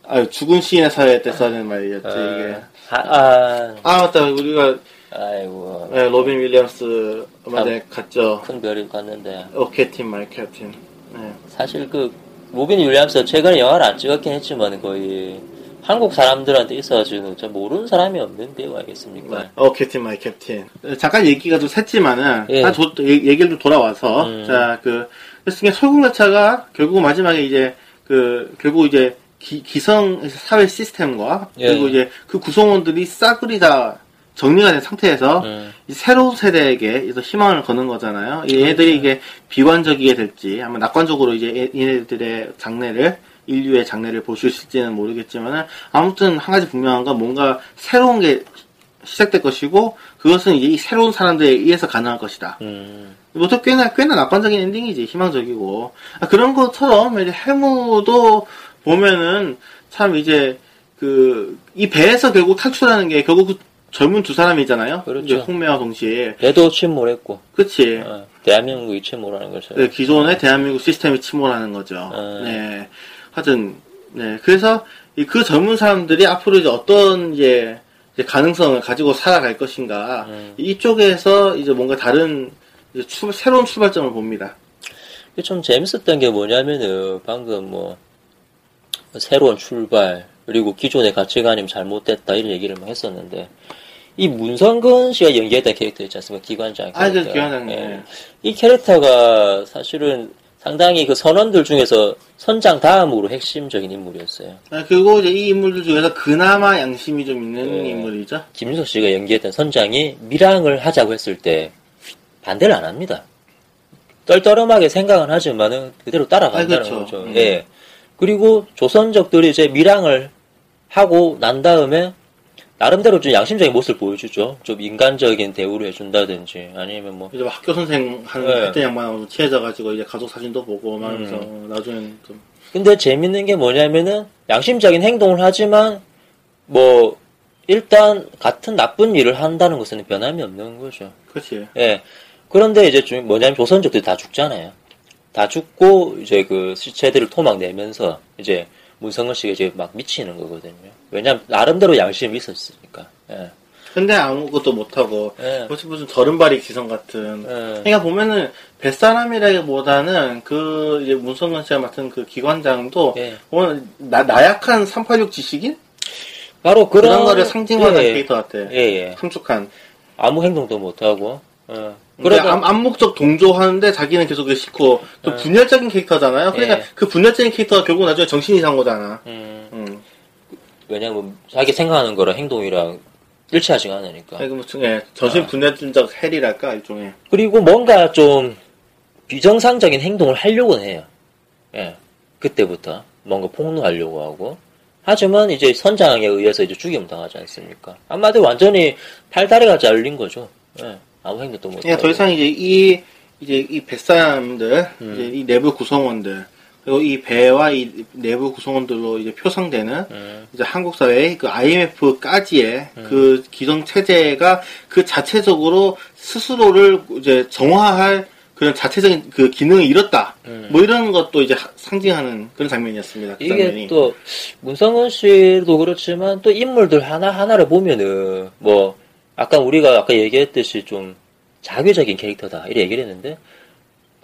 아, 죽은 시인의 사회 때 써야 되는 말이었지, 이게. 아, 아, 아, 맞다. 우리가 아이고. 네, 로빈 윌리엄스 얼마 전에 갔죠. 큰 별이 갔는데. O captain, my captain. 네. 사실 그, 로빈 윌리엄스 최근에 영화를 안 찍었긴 했지만 거의 한국 사람들한테 있어가지고 저 모르는 사람이 없는 배우 아니겠습니까? 어, captain, my captain. 잠깐 얘기가 좀 샜지만은, 예. 다 도, 얘- 얘기를 좀 돌아와서, 음. 자, 그, 그래서 설국열차가 결국 마지막에 이제, 그, 결국 이제, 기, 기성 사회 시스템과, 예. 그리고 이제 그 구성원들이 싸그리 다 정리가 된 상태에서, 음, 이 새로운 세대에게 이제 희망을 거는 거잖아요. 이 그렇죠. 얘들이 이게 비관적이게 될지, 아마 낙관적으로 이제 얘- 얘네들의 장래를, 인류의 장래를 볼 수 있을지는 모르겠지만은, 아무튼 한 가지 분명한 건 뭔가 새로운 게 시작될 것이고, 그것은 이제 이 새로운 사람들에 의해서 가능할 것이다. 음, 이것도 꽤나, 꽤나 낙관적인 엔딩이지, 희망적이고. 아, 그런 것처럼, 이제 해무도 보면은, 참 이제, 그, 이 배에서 결국 탈출하는 게 결국 그 젊은 두 사람이잖아요. 그렇죠. 홍매와 동시에. 배도 침몰했고, 그치. 어, 대한민국이 침몰하는 거죠. 네, 기존의 대한민국 시스템이 침몰하는 거죠. 음. 네. 하여튼, 네. 그래서 이 그 젊은 사람들이 앞으로 이제 어떤 이제, 이제 가능성을 가지고 살아갈 것인가. 음. 이쪽에서 이제 뭔가 다른 이제 출- 새로운 출발점을 봅니다. 좀 재밌었던 게 뭐냐면은 방금 뭐 새로운 출발 그리고 기존의 가치관이 잘못됐다 이런 얘기를 막 했었는데 이 문성근 씨가 연기했던 캐릭터 있지 않습니까? 기관장 캐릭터. 아, 그 기관장, 예. 네. 이 캐릭터가 사실은 상당히 그 선원들 중에서 선장 다음으로 핵심적인 인물이었어요. 아, 그리고 이제 이 인물들 중에서 그나마 양심이 좀 있는 네. 인물이죠. 김윤석 씨가 연기했던 선장이 밀항을 하자고 했을 때 반대를 안 합니다. 떨떠름하게 생각은 하지만은 그대로 따라간다는 아, 그렇죠. 거죠. 음. 예. 그리고 조선족들이 이제 밀항을 하고 난 다음에 나름대로 좀 양심적인 모습을 보여주죠. 좀 인간적인 대우를 해준다든지 아니면 뭐 이제 막 학교 선생 한 네. 했던 양반하고 친해져 가지고 이제 가족 사진도 보고 막 하면서 음. 나중엔 좀 근데 재밌는 게 뭐냐면은 양심적인 행동을 하지만 뭐 일단 같은 나쁜 일을 한다는 것은 변함이 없는 거죠. 그렇지. 예. 그런데 이제 좀 뭐냐면 조선족들이 다 죽잖아요. 다 죽고 이제 그 시체들을 토막 내면서 이제 문성근 씨가 이제 막 미치는 거거든요. 왜냐면 나름대로 양심이 있었으니까. 예. 근데 아무것도 못하고 예. 무슨 무슨 저른발이 기성 같은 예. 그러니까 보면은 뱃사람이라기보다는 그 이제 문성근 씨가 맡은 그 기관장도 예. 보면 나, 나약한 386 지식인 바로 그런, 그런 거를 상징하는 예. 캐릭터 같아. 예, 예. 함축한. 아무 행동도 못 하고. 예. 그러니까 암, 암묵적 동조하는데 자기는 계속 그 싫고 좀 예. 분열적인 캐릭터잖아요. 그러니까 예. 그 분열적인 캐릭터가 결국 나중에 정신 이상 거잖아. 음, 음. 왜냐면 자기 생각하는 거랑 행동이랑 일치하지가 않으니까. 예, 정신 아. 분열적 헬이랄까 일종의. 그리고 뭔가 좀 비정상적인 행동을 하려고는 해요. 예. 그때부터 뭔가 폭로하려고 하고. 하지만 이제 선장에 의해서 이제 죽임 당하지 않습니까? 한마디로 완전히 팔다리가 잘린 거죠. 예. 아무 행동도 못. 더 이상 이제 이 이제 이 뱃사람들, 음. 이제 이 내부 구성원들 그리고 이 배와 이 내부 구성원들로 이제 표상되는 음, 이제 한국 사회의 그 IMF까지의 그 기성 체제가 그 자체적으로 스스로를 이제 정화할 그런 자체적인 그 기능을 잃었다. 음. 뭐 이런 것도 이제 하- 상징하는 그런 장면이었습니다. 그 이게 장면이. 또 문성은 씨도 그렇지만 또 인물들 하나 하나를 보면은 뭐 아까 우리가 아까 얘기했듯이 좀 자규적인 캐릭터다 이렇게 얘기를 했는데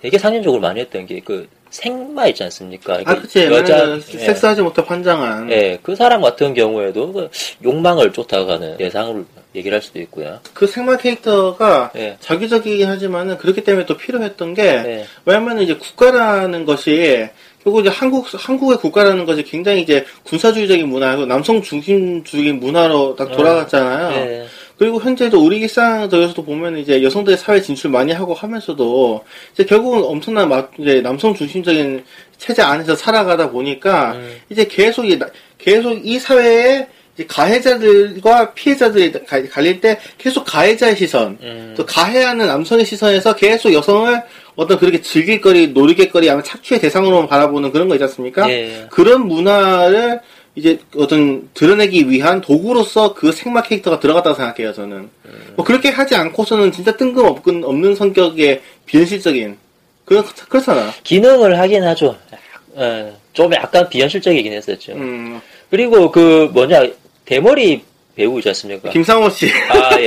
되게 상징적으로 많이 했던 게 그 생마 있지 않습니까? 아, 그치. 여자 예. 섹스하지 못해 환장한. 예, 그 사람 같은 경우에도 그 욕망을 쫓아가는 대상으로 얘기를 할 수도 있고요. 그 생마 캐릭터가 예. 자기적이긴 하지만은 그렇기 때문에 또 필요했던 게 예. 왜냐면 이제 국가라는 것이 결국 이제 한국 한국의 국가라는 것이 굉장히 이제 군사주의적인 문화고 남성 중심주의 문화로 딱 돌아갔잖아요. 예. 그리고 현재도 우리 일상에서도 보면 이제 여성들이 사회 진출 많이 하고 하면서도 이제 결국은 엄청난 마- 이제 남성 중심적인 체제 안에서 살아가다 보니까 음. 이제 계속 이 나- 계속 이 사회에 이제 가해자들과 피해자들이 가- 갈릴 때 계속 가해자의 시선, 음. 또 가해하는 남성의 시선에서 계속 여성을 어떤 그렇게 즐길거리, 놀이개거리, 아니면 착취의 대상으로만 바라보는 그런 거 있지 않습니까? 예. 그런 문화를 이제 어떤 드러내기 위한 도구로서 그 생마 캐릭터가 들어갔다고 생각해요, 저는. 뭐 그렇게 하지 않고서는 진짜 뜬금없는 없는 성격의 비현실적인 그런 그렇잖아. 기능을 하긴 하죠. 예, 좀 약간 비현실적이긴 했었죠. 음, 그리고 그 뭐냐 대머리 배우이지 않습니까? 김상호 씨. 아 예.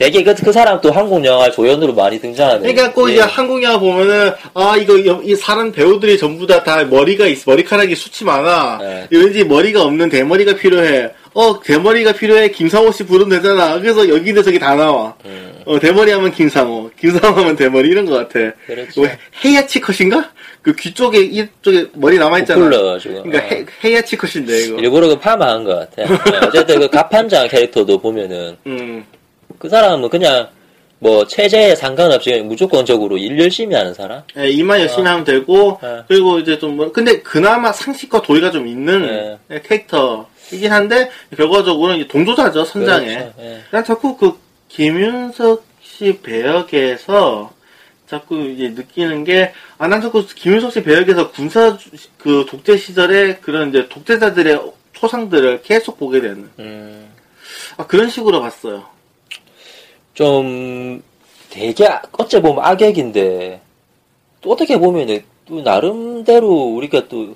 되게 그, 그 사람 또 한국 영화 조연으로 많이 등장하는. 그러니까 꼭 예. 이제 한국 영화 보면은 아 이거 여- 이 사람 배우들이 전부 다 다 머리가 있 머리카락이 숱이 많아. 네. 왠지 머리가 없는 대머리가 필요해. 어 대머리가 필요해. 김상호 씨 부르면 되잖아. 그래서 여기는 저기 다 나와. 음, 어 대머리 하면 김상호, 김상호 하면 대머리 이런 것 같아. 그렇죠. 왜 헤야치 컷인가? 그 귀 쪽에 이쪽에 머리 남아 있잖아. 불러가지고. 그러니까 어. 헤, 헤야치 컷인데 이거. 일부러 그 파마한 것 같아. 예, 어쨌든 그 가판장 캐릭터도 보면은 음. 그 사람은 그냥 뭐 체제에 상관없이 무조건적으로 일 열심히 하는 사람. 예, 이만 열심히 하면 되고 네. 그리고 이제 좀 뭐 근데 그나마 상식과 도리가 좀 있는 예, 캐릭터이긴 한데 결과적으로는 동조자죠 선장에. 그렇죠. 예. 난 자꾸 그 김윤석 씨 배역에서 자꾸 이제 느끼는 게, 아, 난 자꾸 김윤석 씨 배역에서 군사, 주- 그 독재 시절에 그런 이제 독재자들의 초상들을 계속 보게 되는, 음, 아, 그런 식으로 봤어요. 좀 되게 아- 어째 보면 악역인데 또 어떻게 보면은 또 나름대로 우리가 또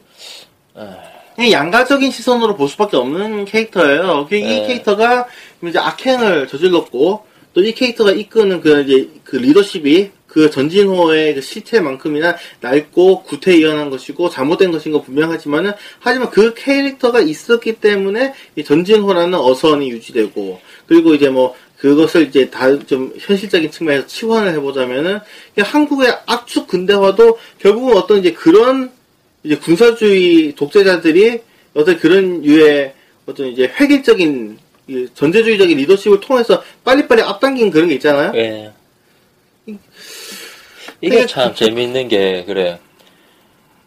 아, 그냥 양가적인 시선으로 볼 수밖에 없는 캐릭터예요. 그이 네. 캐릭터가 이제 악행을 저질렀고, 또 이 캐릭터가 이끄는 그 이제 그 리더십이 그 전진호의 그 실체만큼이나 낡고 구태의연한 것이고 잘못된 것인 거 분명하지만은 하지만 그 캐릭터가 있었기 때문에 이 전진호라는 어선이 유지되고 그리고 이제 뭐 그것을 이제 다좀 현실적인 측면에서 치환을 해보자면은 한국의 압축 근대화도 결국은 어떤 이제 그런 이제 군사주의 독재자들이 어떤 그런 유의 어떤 이제 획일적인 이 전제주의적인 리더십을 통해서 빨리빨리 앞당긴 그런 게 있잖아요. 예. 이게 참 재밌는 게 그래.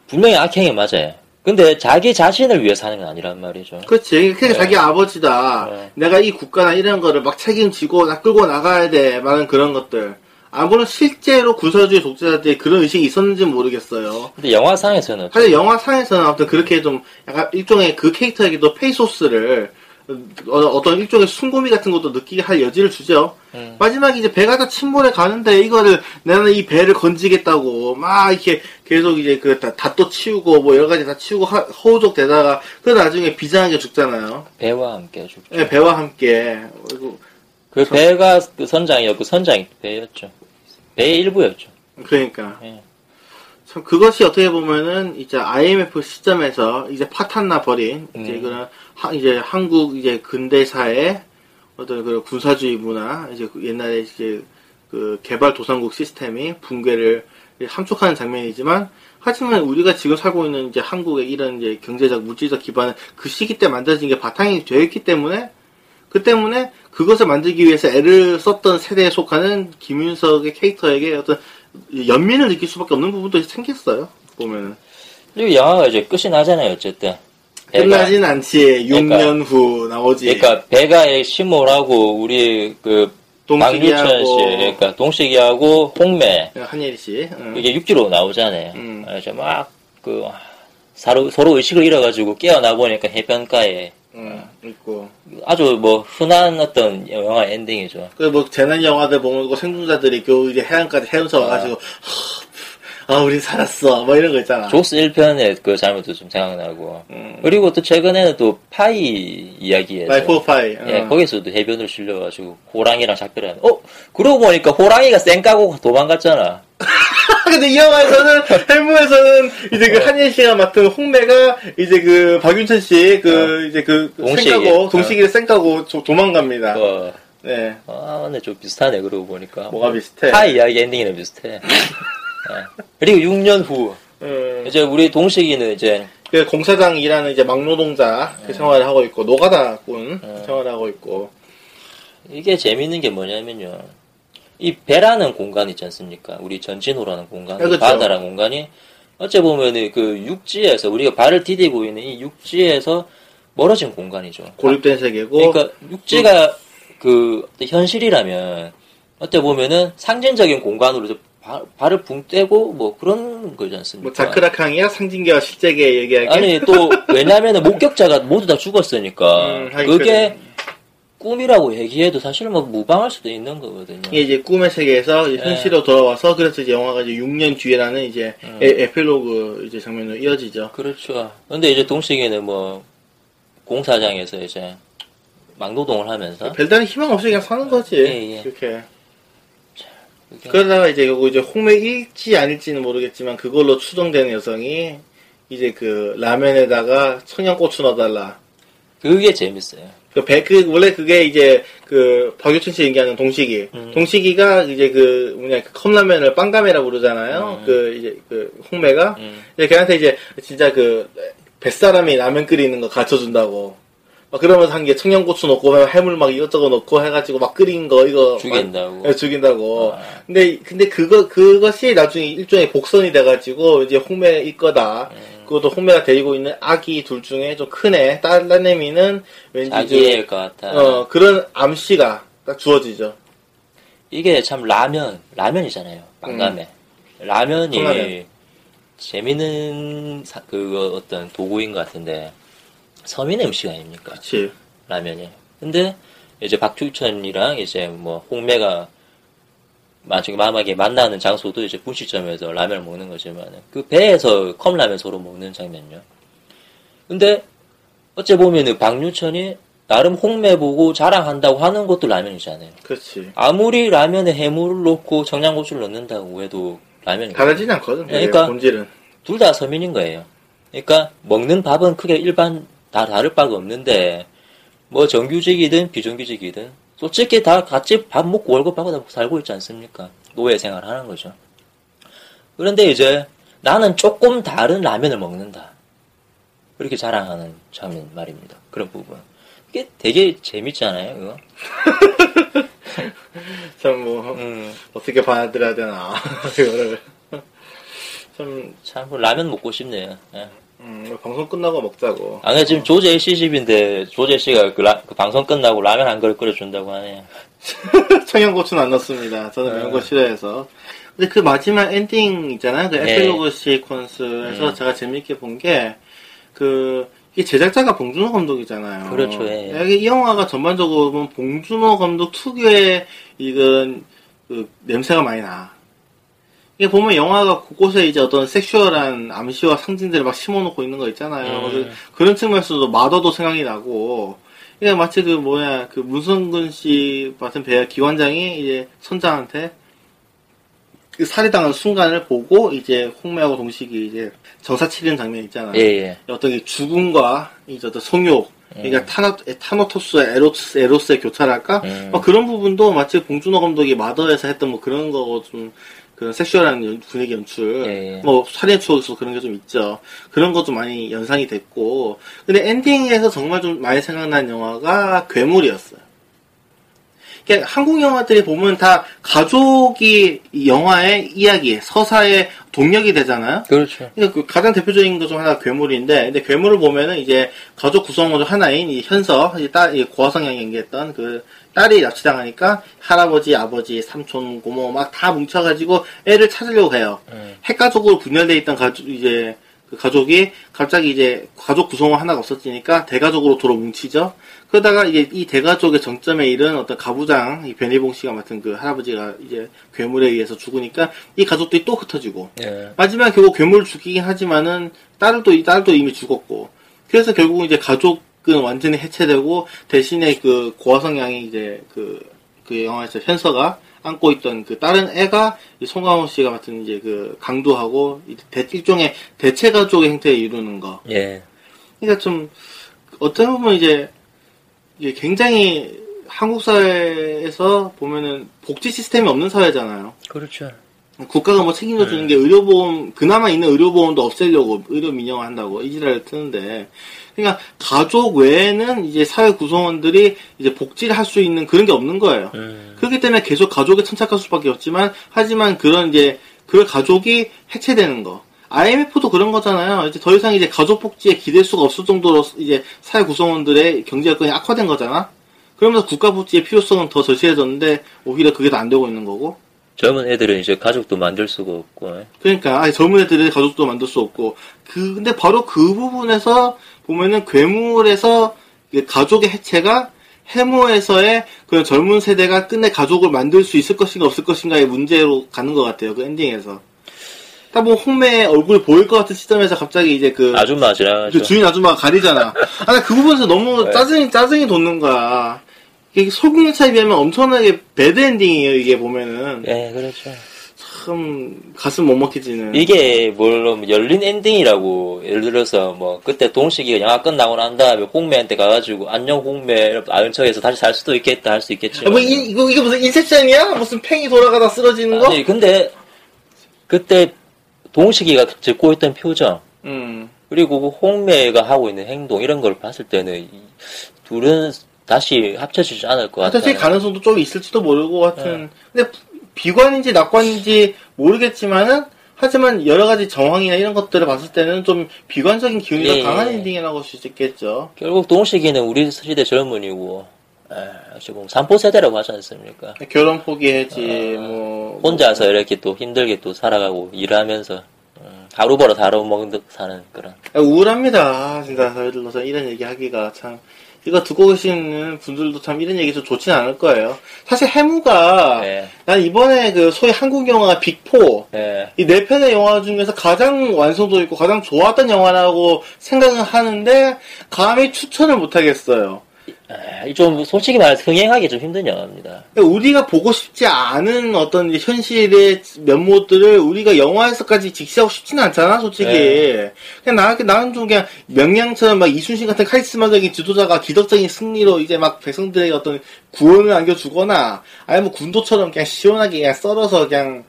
분명히 악행이 맞아요. 근데 자기 자신을 위해 사는 건 아니란 말이죠. 그렇지. 그게 네. 자기 아버지다. 네. 내가 이 국가나 이런 거를 막 책임지고 나 끌고 나가야 돼. 많은 그런 것들. 아무런 실제로 군사주의 독재자들이 그런 의식이 있었는지는 모르겠어요. 근데 영화상에서는 사실 영화상에서는 아무튼 그렇게 좀 약간 일종의 그 캐릭터에게도 페이소스를 어, 어떤 일종의 순고미 같은 것도 느끼게 할 여지를 주죠. 음. 마지막에 이제 배가 다 침몰해 가는데 이거를 나는 이 배를 건지겠다고 막 이렇게 계속 이제 그 닷도 치우고 뭐 여러 가지 다 치우고 하- 허우적 되다가 그 나중에 비장하게 죽잖아요. 배와 함께 죽죠. 예, 배와 함께. 그리고 그 배가 그 선장이었고 선장이 배였죠. 배의 일부였죠. 그러니까 예. 참 그것이 어떻게 보면은 이제 IMF 시점에서 이제 파탄나 버린 이제 음. 그런 하- 이제 한국 이제 근대사의 어떤 그 군사주의 문화 이제 그 옛날에 이제 그 개발 도상국 시스템이 붕괴를 함축하는 장면이지만 하지만 우리가 지금 살고 있는 이제 한국의 이런 이제 경제적 물질적 기반은 그 시기 때 만들어진 게 바탕이 되어 있기 때문에 그 때문에 그것을 만들기 위해서 애를 썼던 세대에 속하는 김윤석의 캐릭터에게 어떤 연민을 느낄 수밖에 없는 부분도 생겼어요. 보면은 그리고 영화가 이제 끝이 나잖아요. 어쨌든 배가 끝나진 않지. 그러니까- 6년 후 나오지. 그러니까 배가에 심호라고 우리 그 박유천 씨, 동식이하고 그러니까 동식이하고 홍매 한예리 씨. 응. 이게 육지로 나오잖아요. 음. 그래서 막그 서로 서로 의식을 잃어가지고 깨어나 보니까 해변가에 응, 있고. 아주 뭐 흔한 어떤 영화 엔딩이죠. 그 뭐 재난 영화들 보면 그 생존자들이 그 이제 해안까지 헤엄쳐 와가지고 아 우리 살았어. 뭐 이런 거 있잖아. 조스 1편의 그 장면도 좀 생각나고. 음. 그리고 또 최근에는 또 파이 이야기에서 라이프 오브 파이. 예, 어. 거기서도 해변을 실려가지고 호랑이랑 작별하는. 어, 그러고 보니까 호랑이가 쌩 까고 도망갔잖아. 근데 이 영화에서는 해무에서는 이제 그 어. 한예리 씨가 맡은 홍매가 이제 그 박유천 씨 그 이제 그 동식이. 생까고 동식이를 생까고 조- 도망갑니다. 어, 네. 아, 근데 좀 비슷하네 그러고 보니까. 뭐가 비슷해? 파이 이야기 엔딩이랑 비슷해. 예. 그리고 6년 후 음, 이제 우리 동식이는 이제 그 공사장 일하는 이제 막노동자 네. 그 생활을 하고 있고 노가다꾼 음. 생활을 하고 있고 이게 재밌는 게 뭐냐면요. 이 배라는 공간 있지 않습니까? 우리 전진호라는 공간, 네, 그렇죠. 바다라는 공간이 어째 보면은 그 육지에서 우리가 발을 디디고 있는 이 육지에서 멀어진 공간이죠. 고립된 세계고 그러니까 육지가 그 현실이라면 어때 보면은 상징적인 공간으로 바- 발을 붕 떼고 뭐 그런 거지 않습니까? 뭐 자크라캉이야 상징계와 실제계 얘기하기 아니 또 왜냐면은 목격자가 모두 다 죽었으니까 음, 그게 그래. 꿈이라고 얘기해도 사실 뭐 무방할 수도 있는 거거든요. 이게 이제 꿈의 세계에서 이제 네. 현실로 돌아와서 그래서 이제 영화가 이제 6년 뒤에라는 이제 음. 에, 에필로그 이제 장면으로 이어지죠. 그렇죠. 근데 이제 동식이는 뭐 공사장에서 이제 막노동을 하면서 별다른 희망 없이 그냥 사는 거지. 예, 예. 이렇게. 그러다가 이제 요거 이제 홍매일지 아닐지는 모르겠지만 그걸로 추정되는 여성이 이제 그 라면에다가 청양고추 넣어달라. 그게 재밌어요. 그, 배, 그, 원래 그게 이제, 그, 박유천 씨 얘기하는 동식이. 음. 동식이가 이제 그, 뭐냐, 그 컵라면을 빵가메라고 부르잖아요. 음. 그, 이제, 그, 홍매가. 음. 이제 걔한테 이제, 진짜 그, 뱃사람이 라면 끓이는 거 가르쳐 준다고. 막 그러면서 한 게 청양고추 넣고, 막 해물 막 이것저것 넣고 해가지고 막 끓인 거, 이거. 죽인다고. 막- 예, 죽인다고. 아. 근데, 근데 그거, 그것이 나중에 일종의 복선이 돼가지고, 이제 홍매일 거다. 음. 그것도 홍매가 데리고 있는 아기 둘 중에 좀 큰 애, 딸, 딸내미는 왠지 좀 자기일 것 같아. 어, 그런 암시가 딱 주어지죠. 이게 참 라면, 라면이잖아요. 빵감에. 라면이 컵라면. 재밌는 사- 그 어떤 도구인 것 같은데 서민의 음식 아닙니까? 그치. 라면이. 근데 이제 박주천이랑 이제 뭐 홍매가 나중에 마지막에 만나는 장소도 이제 분식점에서 라면을 먹는 거지만 그 배에서 컵라면 서로 먹는 장면요. 근데 어째 보면은 박유천이 나름 홍매 보고 자랑한다고 하는 것도 라면이잖아요. 그렇지. 아무리 라면에 해물을 넣고 청양고추를 넣는다고 해도 라면이 다르진 않거든. 그러니까- 본질은. 둘 다 서민인 거예요. 그러니까 먹는 밥은 크게 일반 다 다를 바가 없는데 뭐 정규직이든 비정규직이든 솔직히 다 같이 밥 먹고 월급 받고 살고 있지 않습니까? 노예 생활 하는 거죠. 그런데 이제 나는 조금 다른 라면을 먹는다. 그렇게 자랑하는 장면 말입니다. 그런 부분. 이게 되게 재밌잖아요, 이거. 참 뭐 음, 어떻게 받아들여야 되나 이거를 참 참, 라면 먹고 싶네요. 예. 음, 방송 끝나고 먹자고. 아, 근데 지금 조제 씨 집인데, 조제 씨가 그, 라- 그 방송 끝나고 라면 한 그릇 끓여준다고 하네요. 청양고추는 안 넣습니다. 저는 네. 매운 거 싫어해서. 근데 그 마지막 엔딩 있잖아요. 그 네. 에필로그 시퀀스에서 음. 제가 재밌게 본 게, 그, 이 제작자가 봉준호 감독이잖아요. 그렇죠, 예. 여기 이 영화가 전반적으로 보면 봉준호 감독 특유의 이건, 그, 냄새가 많이 나. 이게 보면 영화가 곳곳에 이제 어떤 sexual한 암시와 상징들을 막 심어놓고 있는 거 있잖아요. 음. 그래서 그런 측면에서도 마더도 생각이 나고, 이게 마치 그 뭐야, 그 문성근 씨 같은 배우 기관장이 이제 선장한테 그 살해당한 순간을 보고 이제 홍매하고 동식이 이제 정사 치르는 장면 있잖아요. 예, 예. 어떤 이 죽음과 이제 어떤 성욕, 그러니까 음. 타노, 타나토스와 에로스, 에로스의 교차랄까? 음. 뭐 그런 부분도 마치 봉준호 감독이 마더에서 했던 뭐 그런 거 좀, 그런 섹슈얼한 연- 분위기 연출, 예, 예. 뭐 살인 추억에서 그런 게 좀 있죠. 그런 것도 많이 연상이 됐고, 근데 엔딩에서 정말 좀 많이 생각난 영화가 괴물이었어요. 한국 영화들이 보면 다 가족이 이 영화의 이야기, 서사의 동력이 되잖아요. 그렇죠. 그러니까 그 가장 대표적인 것 중 하나가 괴물인데, 근데 괴물을 보면은 이제 가족 구성원 중 하나인 이 현서, 이 딸, 이 고아성향 연기했던 그 딸이 납치당하니까 할아버지, 아버지, 삼촌, 고모 막 다 뭉쳐가지고 애를 찾으려고 해요. 음. 핵가족으로 분열돼 있던 가족, 이제 그 가족이 갑자기 이제 가족 구성원 하나가 없어지니까 대가족으로 도로 뭉치죠. 그러다가 이제 이 대가족의 정점에 이른 어떤 가부장, 이 변희봉 씨가 맡은 그 할아버지가 이제 괴물에 의해서 죽으니까 이 가족들이 또 흩어지고, 예. 마지막 결국 괴물을 죽이긴 하지만은 딸도 이 딸도 이미 죽었고 그래서 결국은 이제 가족은 완전히 해체되고 대신에 그 고아성 양이 이제 그, 그 영화에서 현서가 안고 있던 그 다른 애가 이 송강호 씨가 맡은 이제 그 강도하고 이 대- 일종의 대체 가족의 형태를 이루는 거. 예. 그러니까 좀 어떤 부분 이제 이게 굉장히 한국 사회에서 보면은 복지 시스템이 없는 사회잖아요. 그렇죠. 국가가 뭐 책임져 주는 게 의료보험, 그나마 있는 의료보험도 없애려고 의료 민영화한다고 이 지랄을 트는데, 그러니까 가족 외에는 이제 사회 구성원들이 이제 복지를 할 수 있는 그런 게 없는 거예요. 음. 그렇기 때문에 계속 가족에 천착할 수밖에 없지만, 하지만 그런 이제 그 가족이 해체되는 거. IMF도 그런 거잖아요. 이제 더 이상 이제 가족 복지에 기댈 수가 없을 정도로 이제 사회 구성원들의 경제 여건이 악화된 거잖아. 그러면서 국가 복지의 필요성은 더 절실해졌는데 오히려 그게 더 안 되고 있는 거고. 젊은 애들은 이제 가족도 만들 수가 없고, 예. 그러니까 아니, 젊은 애들의 가족도 만들 수 없고 그 근데 바로 그 부분에서 보면은 괴물에서 가족의 해체가 해무에서의 그런 젊은 세대가 끝내 가족을 만들 수 있을 것인가 없을 것인가의 문제로 가는 것 같아요 그 엔딩에서 딱 뭐 홍매의 얼굴이 보일 것 같은 시점에서 갑자기 이제 그, 아줌마 지나가죠. 그 주인 아줌마가 가리잖아 아, 나 그 부분에서 너무 네. 짜증이 짜증이 돋는 거야 이게 설국열차에 비하면 엄청나게 bad ending이에요 이게 보면은 예, 그렇죠. 참 가슴 먹먹해지는 이게 물론 열린 엔딩이라고 예를 들어서 뭐 그때 동식이가 영화 끝나고 난 다음에 홍매한테 가가지고 안녕 홍매 아는 척해서 다시 살 수도 있겠다 할 수 있겠지만 아, 뭐, 이, 이거, 이게 무슨 인셉션이야? 무슨 팽이 돌아가다 쓰러지는 거? 아니 근데 그때 동식이가 짓고 있던 표정 음. 그리고 그 홍매가 하고 있는 행동 이런 걸 봤을 때는 이 둘은 다시 합쳐지지 않을 것 같아요. 사실 가능성도 좀 있을지도 모르고 하여튼. 근데 비관인지 낙관인지 모르겠지만은, 하지만 여러 가지 정황이나 이런 것들을 봤을 때는 좀 비관적인 기운이 예, 더 강한 예. 엔딩이라고 할 수 있겠죠. 결국 동식이는 우리 시대 젊은이고 에, 어찌 보면 삼포 세대라고 하지 않습니까? 결혼 포기해지, 뭐. 아, 혼자서 이렇게 또 힘들게 또 살아가고 일하면서 음, 하루 벌어 하루 먹는 듯 사는 그런 아, 우울합니다. 진짜 저희 들로서 이런 얘기 하기가 참. 이거 듣고 계시는 분들도 참 이런 얘기 좀 좋진 않을 거예요. 사실 해무가, 예, 난 이번에 그 소위 한국 영화 빅4, 예, 이네 편의 영화 중에서 가장 완성도 있고 가장 좋았던 영화라고 생각은 하는데 감히 추천을 못 하겠어요. 아, 좀 솔직히 말해서 흥행하기 좀 힘든 영화입니다. 우리가 보고 싶지 않은 어떤 현실의 면모들을 우리가 영화에서까지 직시하고 싶지는 않잖아, 솔직히. 네. 그냥 나, 나는 좀 그냥 명량처럼 막 이순신 같은 카리스마적인 지도자가 기덕적인 승리로 이제 막 백성들에게 어떤 구원을 안겨주거나, 아니면 뭐 군도처럼 그냥 시원하게 그냥 썰어서 그냥,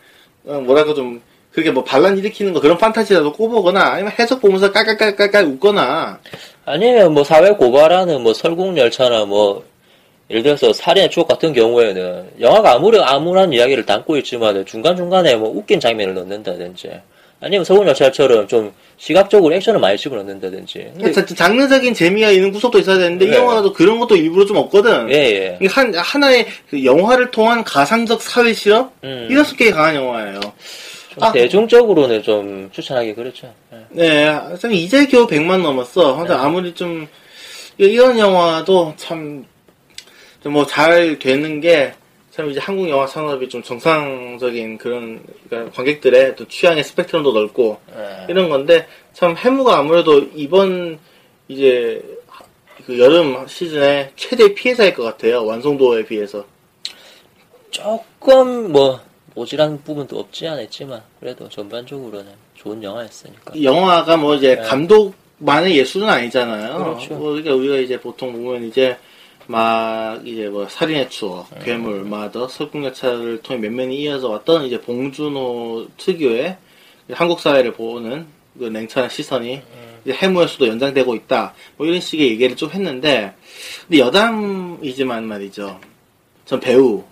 어, 뭐랄까 좀, 그렇게 뭐 반란 일으키는 거 그런 판타지라도 꼽보거나 아니면 해석 보면서 깔깔깔깔깔 웃거나, 아니면 뭐 사회 고발하는 뭐 설국열차나 뭐 예를 들어서 살인의 추억 같은 경우에는 영화가 아무리 암울한 이야기를 담고 있지만 중간중간에 뭐 웃긴 장면을 넣는다든지 아니면 설국열차처럼 좀 시각적으로 액션을 많이 집어넣는다든지 그러니까 장르적인 재미가 있는 구석도 있어야 되는데 이 네. 영화도 그런 것도 일부러 좀 없거든. 예, 예. 이게 한 하나의 그 영화를 통한 가상적 사회 실험 음, 이런 속에 강한 영화예요. 좀 아. 대중적으로는 좀 추천하기 그렇죠. 예. 네, 참 이제 겨우 100만 넘었어. 근데 네. 아무리 좀 이- 이런 영화도 참 뭐 잘 되는 게 참 이제 한국 영화 산업이 좀 정상적인 그런 그러니까 관객들의 또 취향의 스펙트럼도 넓고 예. 이런 건데 참 해무가 아무래도 이번 이제 그 여름 시즌에 최대 피해자일 것 같아요. 완성도에 비해서. 조금 뭐 모질한 부분도 없지 않았지만 그래도 전반적으로는 좋은 영화였으니까. 이 영화가 뭐 이제 네. 감독만의 예술은 아니잖아요. 그렇죠. 뭐 그러니까 우리가 이제 보통 보면 이제 막 이제 뭐 살인의 추억, 네. 괴물, 마더, 설국열차를 통해 몇 면이 이어져 왔던 이제 봉준호 특유의 한국 사회를 보는 그 냉철한 시선이 네. 이제 해무에서도 연장되고 있다. 뭐 이런 식의 얘기를 좀 했는데 근데 여담이지만 말이죠. 전 배우.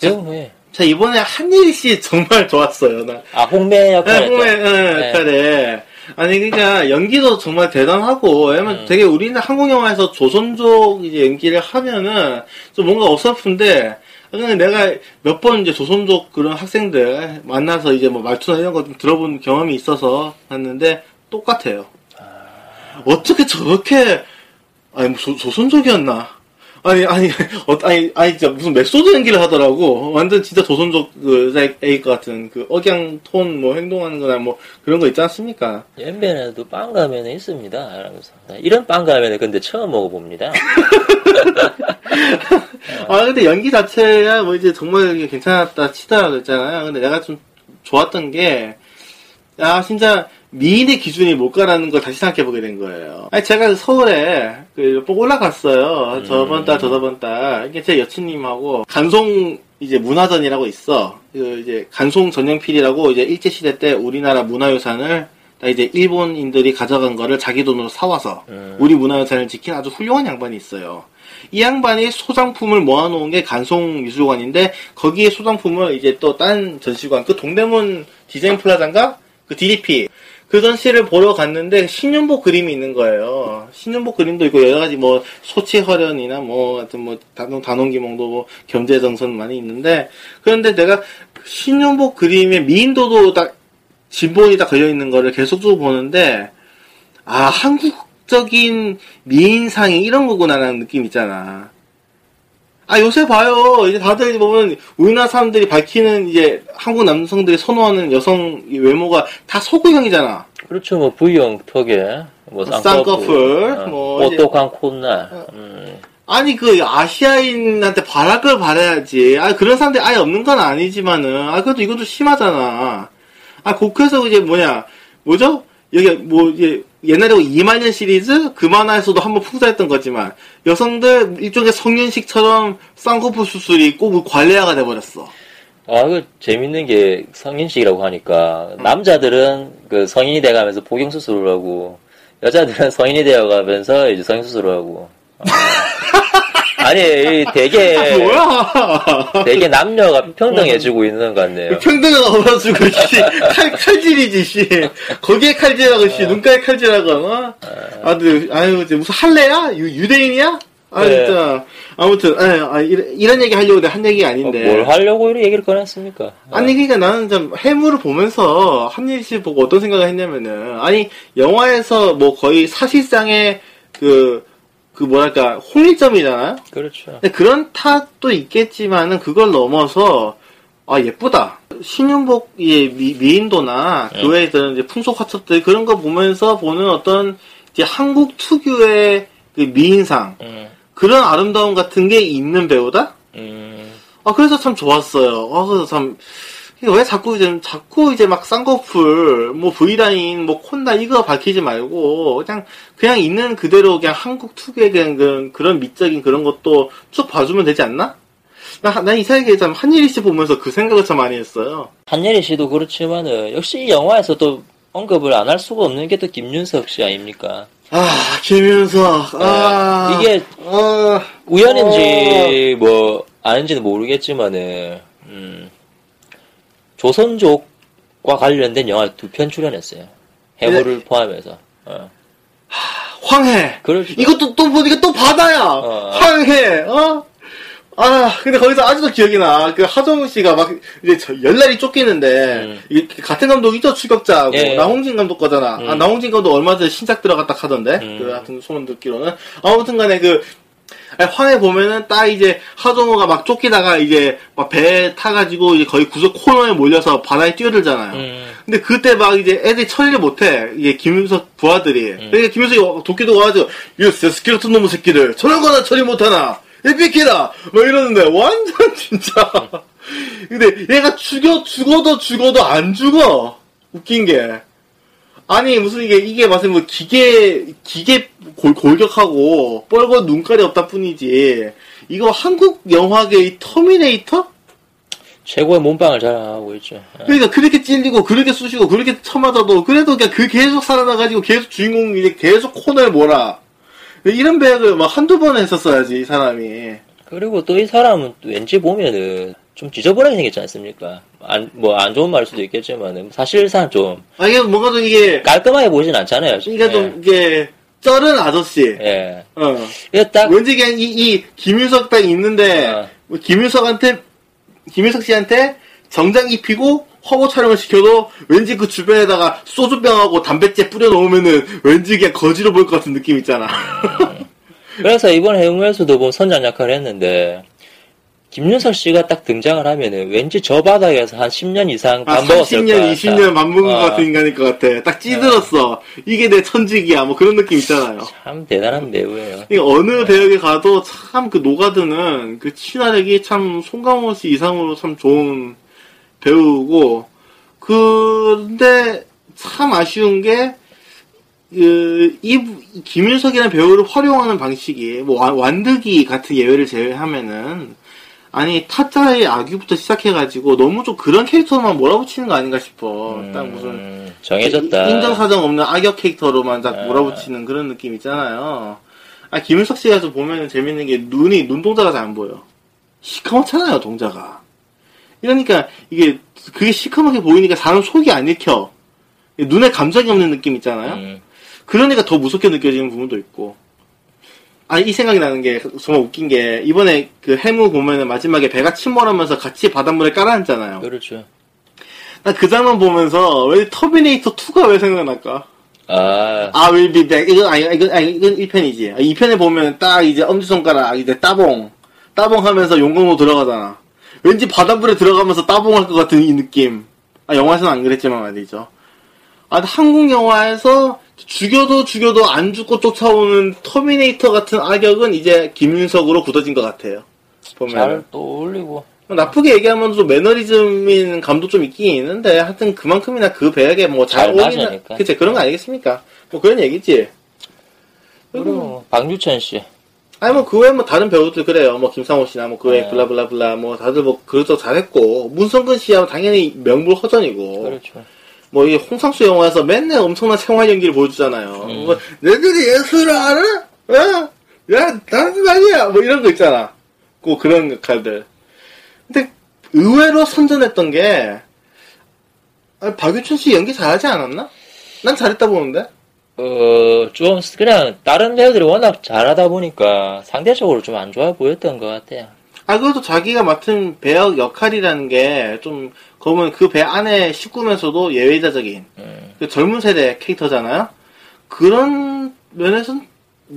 배우 왜? 자 이번에 한예리 씨 정말 좋았어요. 나 아 홍매 역할. 네, 홍해, 네, 네. 역할에. 아니, 그러니까, 연기도 정말 대단하고, 왜냐면 음. 되게 우리는 한국 영화에서 조선족 이제 연기를 하면은 좀 뭔가 어설픈데, 그냥 내가 몇 번 이제 조선족 그런 학생들 만나서 이제 뭐 말투나 이런 거 좀 들어본 경험이 있어서 봤는데, 똑같아요. 어떻게 저렇게, 아니, 뭐 조, 조선족이었나? 아니, 아니, 어, 아니, 아니, 진짜 무슨 method 연기를 하더라고. 완전 진짜 조선족 그것 같은 그 억양 톤 뭐 행동하는 거나 뭐 그런 거 있지 않습니까? 연변에도 빵라면에 있습니다. 이러면서 이런 빵라면을 근데 처음 먹어봅니다. 아, 근데 연기 자체야 뭐 이제 정말 괜찮았다 치더라 그랬잖아요. 근데 내가 좀 좋았던 게, 아, 진짜 미인의 기준이 뭘까라는 걸 다시 생각해 보게 된 거예요. 아니, 제가 서울에 그, 꼭 올라갔어요. 저번 달, 저저번 달. 이게 제 여친님하고 간송 이제 문화전이라고 있어. 그 이제 간송 전형필이라고 이제 일제 시대 때 우리나라 문화유산을 다 이제 일본인들이 가져간 거를 자기 돈으로 사와서 음. 우리 문화유산을 지킨 아주 훌륭한 양반이 있어요. 이 양반이 소장품을 모아놓은 게 간송미술관인데 거기에 소장품을 이제 또 딴 전시관 그 동대문 디자인 플라자인가 그 DDP 그 전시를 보러 갔는데 신윤복 그림이 있는 거예요. 신윤복 그림도 있고 여러 가지 뭐 소치허련이나 뭐 하여튼 뭐 단원 단원기몽도 뭐 겸재 정선 많이 있는데 그런데 내가 신윤복 그림의 미인도도 딱 진본이 딱 걸려 있는 거를 계속적으로 보는데 아 한국적인 미인상이 이런 거구나라는 느낌 있잖아. 아 요새 봐요 이제 다들 보면 우리나라 사람들이 밝히는 이제 한국 남성들이 선호하는 여성 이 외모가 다 소구형이잖아. 그렇죠. 뭐 V형 턱에 뭐 쌍꺼풀, 어, 뭐 오똑한 콧날. 음. 아니 그 아시아인한테 바랄 바라야지. 아 그런 사람들이 아예 없는 건 아니지만은 아 그래도 이것도 심하잖아. 아 국회에서 이제 뭐냐 뭐죠? 여기 뭐 이제 옛날에 이만년 시리즈 그 만화에서도 한번 풍자했던 거지만 여성들 일종의 성년식처럼 쌍꺼풀 수술이 꼭 관례화가 돼버렸어. 아, 그 재밌는 게 성인식이라고 하니까 남자들은 그 성인이 돼가면서 복용 수술을 하고 여자들은 성인이 되어가면서 이제 성인 수술을 하고. 아. 아니 이 되게 아, 뭐야? 되게 남녀가 평등해지고 있는 것 같네요. 평등은 없어지고 씨, 칼, 칼질이지 씨. 거기에 칼질하고 씨, 눈가에 칼질하고 어? 아, 근데, 아유, 이제 무슨 할래야? 유, 유대인이야? 아, 네. 진짜. 아무튼, 아, 아, 이런, 이런 얘기 하려고 내가 한 얘기가 어, 아닌데. 뭘 하려고 이런 얘기를 꺼냈습니까? 아니, 그러니까 나는 좀 해무를 보면서 한일 씨 보고 어떤 생각을 했냐면은, 아니, 영화에서 뭐 거의 사실상의 그, 그 뭐랄까, 홍일점이잖아요? 그렇죠. 근데 그런 탓도 있겠지만은 그걸 넘어서 아 예쁘다. 신윤복의 미, 미인도나 네. 그 외에 있는 이제 풍속 화첩들 그런 거 보면서 보는 어떤 이제 한국 특유의 그 미인상 음. 그런 아름다움 같은 게 있는 배우다? 음, 아, 그래서 참 좋았어요. 아, 그래서 참, 왜 자꾸 이제, 자꾸 이제 막 쌍꺼풀, 뭐 V라인, 뭐 콘나 이거 밝히지 말고, 그냥, 그냥 있는 그대로 그냥 한국 특유의 그냥 그런, 그런 미적인 그런 것도 쭉 봐주면 되지 않나? 나, 난 이상하게 참 한예리 씨 보면서 그 생각을 참 많이 했어요. 한예리 씨도 그렇지만은 역시 이 영화에서 또 언급을 안 할 수가 없는 게 또 김윤석 씨 아닙니까? 아, 김윤석, 아. 네. 이게 아, 우연인지 뭐 아닌지는 모르겠지만은 음, 조선족과 관련된 영화 두 편 출연했어요. 해물을 포함해서. 어. 황해. 그렇죠. 이것도 또 보니까 또 바다야. 어. 황해. 어? 아, 근데 거기서 아직도 기억이 나. 그 하정우 씨가 막 이제 저 열날이 쫓기는데 음. 이게 같은 감독이죠 추격자하고 예. 나홍진 감독 거잖아. 아, 음. 나홍진 감독 얼마 전에 신작 들어갔다 하던데. 음. 그 같은 소문 듣기로는 아무튼간에 그 황해 보면은 딱 이제 하정우가 막 쫓기다가 이제 막 배에 타가지고 이제 거의 구석 코너에 몰려서 바다에 뛰어들잖아요. 음, 근데 그때 막 이제 애들이 처리를 못해. 이게 김윤석 부하들이. 그러니까 김윤석이 와- 도끼도 와가지고, 이 같은 놈의 새끼들. 저런 거나 처리 못하나. 이 삐끼다. 막 이러는데, 완전 진짜. 근데 얘가 죽여, 죽어도 죽어도 안 죽어. 웃긴 게. 아니, 무슨 이게, 이게 무슨 뭐 기계, 기계 골, 골격하고, 뻘건 눈깔이 없다 뿐이지. 이거 한국 영화계의 터미네이터? 최고의 몸빵을 자랑하고 있죠. 어. 그러니까 그렇게 찔리고 그렇게 쑤시고 그렇게 쳐맞아도 그래도 그냥 그 계속 살아나가지고 계속 주인공 이제 계속 코너에 몰아 이런 배역을 막 한두 번 했었어야지 이 사람이 그리고 또 이 사람은 또 왠지 보면은 좀 지저분하게 생겼지 않습니까? 안, 뭐 안 좋은 말일 수도 있겠지만은 사실상 좀 아 이게 뭔가 좀 이게 깔끔하게 보이진 않잖아요. 그러니까 좀 이게 쩔은 아저씨 예. 예. 어 딱 왠지 그냥 이, 이 김윤석 딱 있는데 어. 뭐 김윤석한테 김윤석 씨한테 정장 입히고 허거 촬영을 시켜도 왠지 그 주변에다가 소주병하고 담배째 뿌려 놓으면은 왠지 그냥 거지로 보일 것 같은 느낌 있잖아. 그래서 이번 해웅에서도 보면 선장 역할을 했는데 김윤석 씨가 딱 등장을 하면은 왠지 저 바닥에서 한 10년 이상 아, 밥 먹었을 30년, 거야. 20년 밥 먹은 것 어. 같은 인간일 것 같아. 딱 찌들었어. 이게 내 천직이야. 뭐 그런 느낌 있잖아요. 참 대단한 배우예요. 이게 어느 배역에 가도 참그 녹아드는 그 친화력이 참 송강호 씨 이상으로 참 좋은 배우고, 근데 참 아쉬운 게, 그, 이, 김윤석이라는 배우를 활용하는 방식이, 뭐, 완- 완득이 같은 예외를 제외하면은, 아니, 타짜의 악유부터 시작해가지고, 너무 좀 그런 캐릭터로만 몰아붙이는 거 아닌가 싶어. 딱 무슨, 음, 정해졌다. 인정사정 없는 악역 캐릭터로만 딱 아. 몰아붙이는 그런 느낌 있잖아요. 아, 김윤석 씨가 좀 보면 재밌는 게 눈이, 눈동자가 잘 안 보여. 시커멓잖아요, 동자가. 이러니까 이게, 그게 시커멓게 보이니까 사람 속이 안 읽혀. 눈에 감정이 없는 느낌 있잖아요. 음, 그러니까 더 무섭게 느껴지는 부분도 있고. 아, 이 생각이 나는 게 정말 웃긴 게, 이번에 그 해무 보면은 마지막에 배가 침몰하면서 같이 바닷물에 깔아앉잖아요. 그렇죠. 나 그 장면 보면서 왜 터미네이터 2가 왜 생각날까? 아, I'll be back. 이건, 아니, 이건, 아니, 이건 1편이지. 2편에 보면 딱 이제 엄지손가락, 이제 따봉. 따봉 하면서 용광로 들어가잖아. 왠지 바닷물에 들어가면서 따봉할 것 같은 이 느낌. 아, 영화에서는 안 그랬지만 말이죠. 아, 한국 영화에서 죽여도 죽여도 안 죽고 쫓아오는 터미네이터 같은 악역은 이제 김윤석으로 굳어진 것 같아요. 보면. 잘 떠올리고. 나쁘게 얘기하면 좀 매너리즘인 감도 좀 있긴 있는데 하여튼 그만큼이나 그 배역에 뭐잘잘 어울리는. 그치 그런 거 아니겠습니까? 뭐 그런 얘기지. 그리고 뭐 박유천 씨. 아니 뭐 그 외에 뭐 다른 배우들 그래요. 뭐 김상호 씨나 뭐 그 외에 네. 블라블라블라 뭐 다들 뭐 그것도 잘했고 문성근 씨하고 당연히 명불허전이고 그렇죠. 뭐 이 홍상수 영화에서 맨날 엄청난 생활 연기를 보여주잖아요. 음. 뭐 너희들이 예술을 알아? 어? 야 다른 아니야. 뭐 이런 거 있잖아. 그 그런 역할들. 근데 의외로 선전했던 게 아, 박유천 씨 연기 잘하지 않았나? 난 잘했다 보는데. 어, 좀, 그냥, 다른 배우들이 워낙 잘하다 보니까, 상대적으로 좀 안 좋아 보였던 것 같아요. 아, 그래도 자기가 맡은 배역 역할이라는 게 좀, 그러면 그 배 안에 식구면서도 예외자적인, 음, 그 젊은 세대 캐릭터잖아요? 그런 면에서는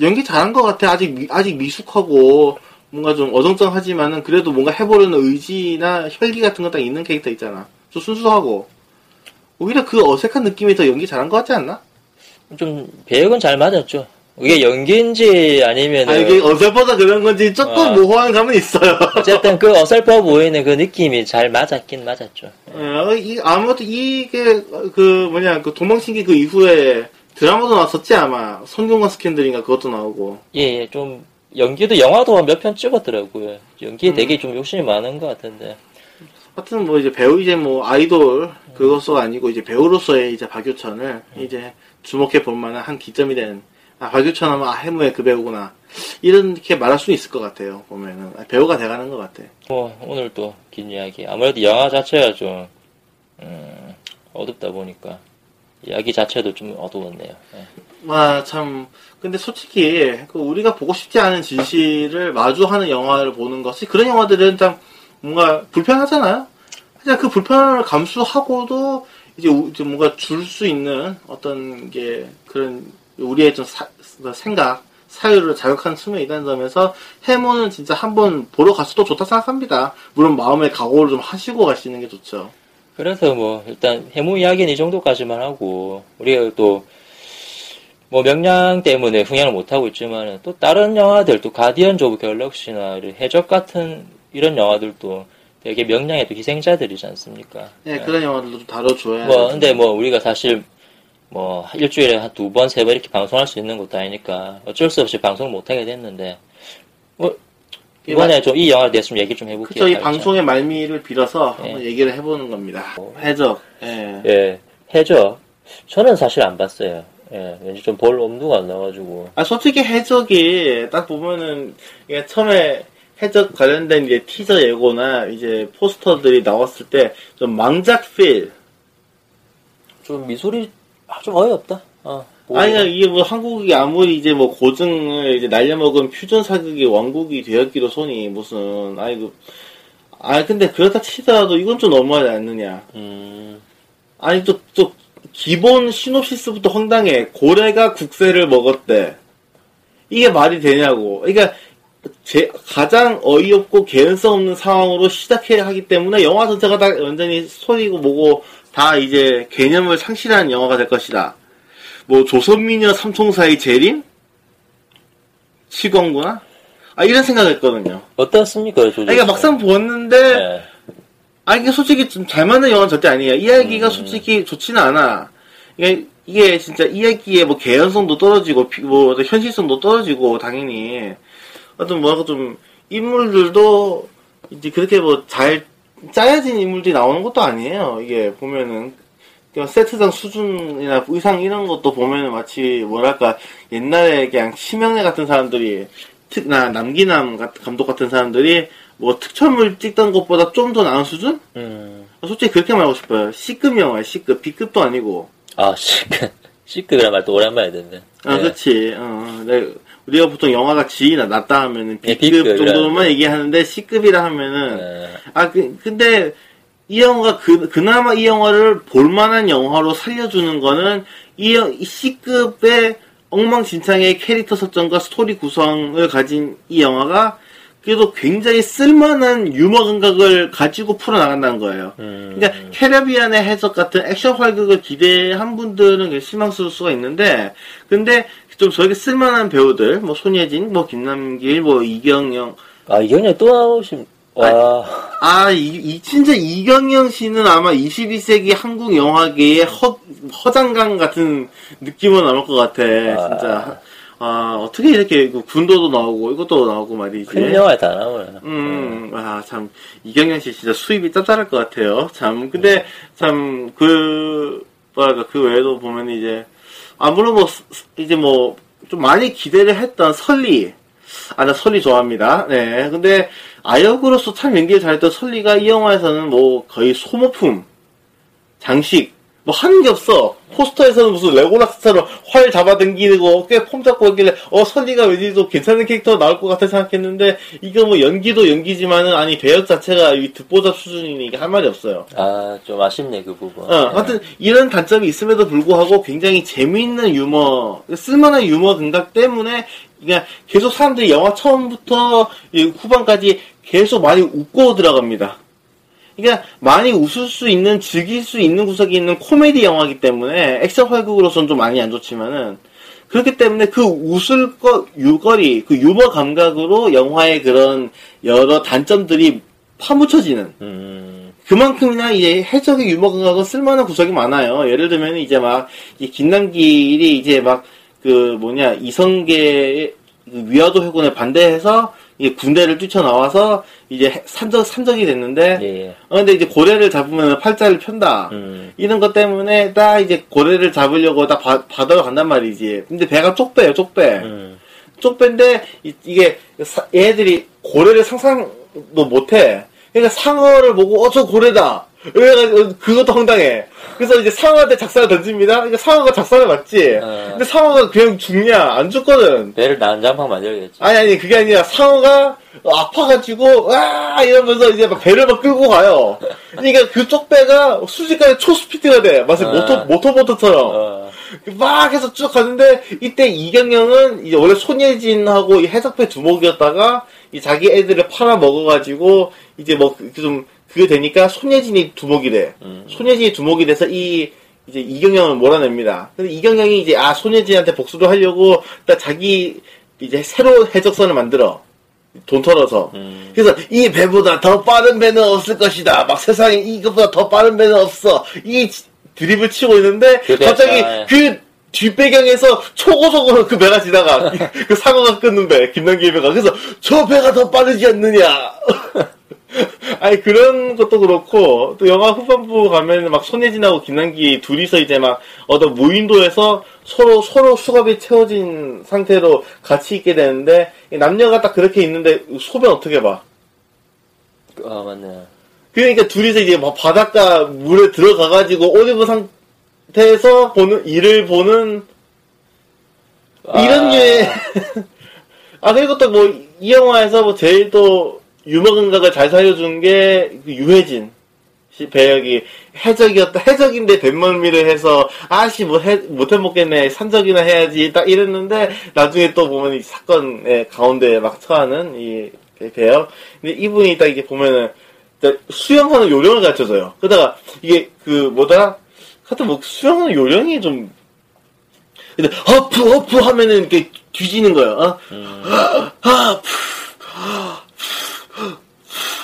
연기 잘한 것 같아. 아직, 미- 아직 미숙하고, 뭔가 좀 어정쩡하지만은 그래도 뭔가 해보려는 의지나 혈기 같은 거 딱 있는 캐릭터 있잖아. 좀 순수하고. 오히려 그 어색한 느낌이 더 연기 잘한 것 같지 않나? 좀, 배역은 잘 맞았죠. 이게 연기인지 아니면 아, 이게 어설퍼서 그런 건지 조금 어. 모호한 감은 있어요. 어쨌든 그 어설퍼 보이는 그 느낌이 잘 맞았긴 맞았죠. 어, 이, 아무튼 이게 그 뭐냐 그 도망친기 그 이후에 드라마도 나왔었지 아마 성균관 스캔들인가 그것도 나오고 예, 예, 좀 연기도 영화도 몇 편 찍었더라고요. 연기에 음. 되게 좀 욕심이 많은 것 같은데. 하여튼 뭐 이제 배우 이제 뭐 아이돌 그것도 아니고 이제 배우로서의 이제 박유천을 이제 주목해 볼 만한 한 기점이 된 아, 박유천 하면 아, 해무의 그 배우구나 이렇게 말할 수 있을 것 같아요 보면은 아, 배우가 돼가는 것 같아. 뭐 오늘 또 긴 이야기. 아무래도 영화 자체가 좀 음, 어둡다 보니까 이야기 자체도 좀 어두웠네요. 예. 와, 참. 근데 솔직히, 그 우리가 보고 싶지 않은 진실을 마주하는 영화를 보는 것이, 그런 영화들은 참, 뭔가 불편하잖아요? 그냥 그 불편을 감수하고도, 이제 뭔가 줄 수 있는 어떤 게, 그런, 우리의 좀 사- 생각, 사유를 자극하는 측면이 있다는 점에서, 해무는 진짜 한번 보러 갔어도 좋다 생각합니다. 물론 마음의 각오를 좀 하시고 가시는 게 좋죠. 그래서 뭐 일단 해무 이야기는 이 정도까지만 하고 우리가 또 뭐 명량 때문에 흥행을 못 하고 있지만 또 다른 영화들 또 가디언즈 오브 갤럭시나 해적 같은 이런 영화들도 되게 명량의 또 희생자들이지 않습니까? 네, 그런 영화들도 좀 다뤄줘야. 뭐 근데 뭐 우리가 사실 뭐 일주일에 한 두 번 세 번 이렇게 방송할 수 있는 것도 아니니까 어쩔 수 없이 방송을 못 하게 됐는데 뭐 이번에 좀 이 영화에 대해서 좀 얘기 좀 해볼게요. 그쵸, 이. 방송의 말미를 빌어서 예. 한번 얘기를 해보는 겁니다. 해적. 예. 예, 해적. 저는 사실 안 봤어요. 예, 왠지 좀 볼 엄두가 안 나가지고. 아, 솔직히 해적이 딱 보면은, 이게 처음에 해적 관련된 이제 티저 예고나 이제 포스터들이 나왔을 때 좀 망작 필. 좀 미소리, 아, 좀 어이없다. 어. 뭐, 아니, 그러니까 이게 뭐 한국이 아무리 이제 뭐 고증을 이제 날려먹은 퓨전 사극의 왕국이 되었기로 손이 무슨, 아이 그, 아 근데 그렇다 치더라도 이건 좀 너무하지 않느냐. 음, 아니 또, 또 기본 시놉시스부터 황당해. 고래가 국세를 먹었대. 이게 말이 되냐고. 그러니까 제 가장 어이없고 개연성 없는 상황으로 시작해야 하기 때문에 영화 전체가 다 완전히 소리고 뭐고 다 이제 개념을 상실한 영화가 될 것이다. 뭐 조선미녀 삼총사의 재림? 시광구나? 아 이런 생각을 했거든요. 어떻습니까, 조조? 그러니까 막상 보았는데 예. 아, 이게 솔직히 좀 잘 맞는 영화는 절대 아니에요. 이야기가 음. 솔직히 좋지는 않아. 이게, 이게 진짜 이야기의 뭐 개연성도 떨어지고, 비- 뭐 현실성도 떨어지고, 당연히. 어떤 뭐랄까 좀, 인물들도 이제 그렇게 뭐 잘 짜여진 인물들이 나오는 것도 아니에요. 이게 보면은. 그냥 세트장 수준이나 의상 이런 것도 보면은 마치 뭐랄까 옛날에 그냥 심형래 같은 사람들이 특, 나 남기남 같- 감독 같은 사람들이 뭐 특촬물 찍던 것보다 좀 더 나은 수준? 음. 솔직히 그렇게 말하고 싶어요. C급 영화야, C급. B급도 아니고. 아, C급. C급이란 말또 오랜만에 듣네. 아, 예. 그렇지. 어, 네. 우리가 보통 영화가 G나 낮다 하면은 예, B급 B급이라 정도로만 얘기하는데 C급이라 하면은 예. 아, 그, 근데 이 영화가 그, 그나마 이 영화를 볼만한 영화로 살려주는 거는 이, 영- 이 C급의 엉망진창의 캐릭터 설정과 스토리 구성을 가진 이 영화가 그래도 굉장히 쓸만한 유머 감각을 가지고 풀어나간다는 거예요. 음. 그러니까 캐리비안의 해적 같은 액션 활극을 기대한 분들은 실망스러울 수가 있는데 근데 좀 저렇게 쓸만한 배우들 뭐 손예진, 뭐 김남길, 뭐 이경영 아, 이경이 또 나오신, 와. 아, 이, 이- 진짜 이경영 씨는 아마 22세기 한국 영화계의 허, 허장강 같은 느낌은 나올 것 같아, 아. 진짜. 아, 어떻게 이렇게 그 군도도 나오고 이것도 나오고 말이지. 큰 영화에 다 나오네. 음, 아, 참, 이경영 씨 진짜 수입이 짭짤할 것 같아요. 참, 근데, 참, 그, 뭐랄까, 그 외에도 보면 이제, 아, 물론 뭐, 이제 뭐, 좀 많이 기대를 했던 설리. 아, 나 설리 좋아합니다. 네. 근데, 아역으로서 참 연기를 잘했던 설리가 이 영화에서는 뭐, 거의 소모품, 장식, 뭐 하는 게 없어. 포스터에서는 무슨 레고라스처럼 활 잡아당기고 꽤폼 잡고 있길래 어 설리가 왠지 또 괜찮은 캐릭터 나올 것 같아 생각했는데 이거 뭐 연기도 연기지만은 아니 배역 자체가 이 듣보잡 수준이니 이게 할 말이 없어요. 아, 좀 아쉽네, 그 부분. 어, 하여튼 이런 단점이 있음에도 불구하고 굉장히 재미있는 유머, 쓸만한 유머 감각 때문에 그냥 계속 사람들이 영화 처음부터 이 후반까지 계속 많이 웃고 들어갑니다. 그러니까 많이 웃을 수 있는, 즐길 수 있는 구석이 있는 코미디 영화이기 때문에 액션 활극으로서는 좀 많이 안 좋지만은 그렇기 때문에 그 웃을 것, 유거리, 그 유머 감각으로 영화의 그런 여러 단점들이 파묻혀지는 음, 그만큼이나 이제 해적의 유머 감각은 쓸만한 구석이 많아요. 예를 들면 이제 막, 이 김남길이 이제 막, 그 뭐냐, 이성계의 그 위화도 회군에 반대해서 이제 군대를 뛰쳐나와서 이제 산적, 산적이 됐는데, 예, 예. 어, 근데 이제 고래를 잡으면 팔자를 편다. 음, 이런 것 때문에 딱 이제 고래를 잡으려고 딱 바, 바다로 간단 말이지. 근데 배가 쪽배예요, 쪽배. 음, 쪽배인데 이, 게 얘들이 고래를 상상도 못해. 그러니까 상어를 보고 어 저 고래다. 그래가지고 그것도 황당해. 그래서 이제 상어한테 작살을 던집니다. 그러니까 상어가 작살을 맞지. 어. 근데 상어가 그냥 죽냐? 안 죽거든. 배를 난장판 만들겠지. 아니 아니 그게 아니라 상어가 아파가지고 와 이러면서 이제 막 배를 막 끌고 가요. 그러니까 그 쪽 배가 순식간에 초스피드가 돼. 마치 아. 모터 모터보트처럼. 어, 막 해서 쭉 가는데 이때 이경영은 이제 원래 손예진하고 이 해석배 두목이었다가 이 자기 애들을 팔아 먹어가지고 이제 뭐 좀 그게 되니까 손예진이 두목이래. 음. 손예진이 두목이 돼서 이 이제 이경영을 몰아냅니다. 근데 이경영이 이제 아 손예진한테 복수를 하려고 딱 자기 이제 새로운 해적선을 만들어 돈 털어서. 음. 그래서 이 배보다 더 빠른 배는 없을 것이다. 막 세상에 이것보다 더 빠른 배는 없어. 이 지- 드립을 치고 있는데 그 갑자기 예. 그 뒷배경에서 초고속으로 그 배가 지나가. 그 사고가 끊는 배, 김남기 배가. 그래서 저 배가 더 빠르지 않느냐. 아니 그런 것도 그렇고 또 영화 후반부 가면 막 손예진하고 김남기 둘이서 이제 막 어떤 무인도에서 서로 서로 수갑이 채워진 상태로 같이 있게 되는데 이 남녀가 딱 그렇게 있는데 소변 어떻게 봐? 아, 맞네. 그러니까 둘이서 이제 막 바닷가 물에 들어가 가지고 옷 입은 상태에서 보는 이를 보는 이런 아. 류의 아 그리고 또 뭐 이 영화에서 뭐 제일 또 유머 감각을 잘 살려준 게그 유해진 씨 배역이 해적이었다 해적인데 뱃멀미를 해서 아씨 뭐 해, 못해 먹겠네 산적이나 해야지 딱 이랬는데 나중에 또 보면 이 사건의 가운데 막 처하는 이 배역. 근데 이분이 딱 이게 보면은 수영하는 요령을 가르쳐줘요. 그러다가 이게 그 뭐더라? 하여튼 뭐 수영하는 요령이 좀 근데 허프 허프 하면은 이렇게 뒤지는 거예요. 어? 아,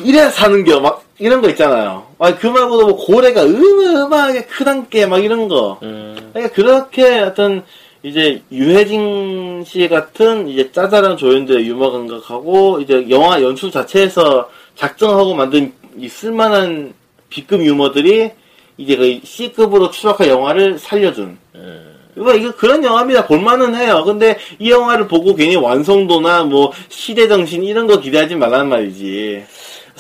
이래야 사는 겨 막 이런 거 있잖아요. 아, 그 말고도 뭐 고래가 음음하게 크단께 막 이런 거. 음, 그러니까 그렇게 어떤 이제 유해진 씨 같은 이제 짜잘한 조연들의 유머 감각하고 이제 영화 연출 자체에서 작정하고 만든 이 쓸만한 B급 유머들이 이제 그 C급으로 추락한 영화를 살려준. 음. 이거 이거 그런 영화입니다. 볼만은 해요. 근데 이 영화를 보고 괜히 완성도나 뭐 시대 정신 이런 거 기대하지 말라는 말이지.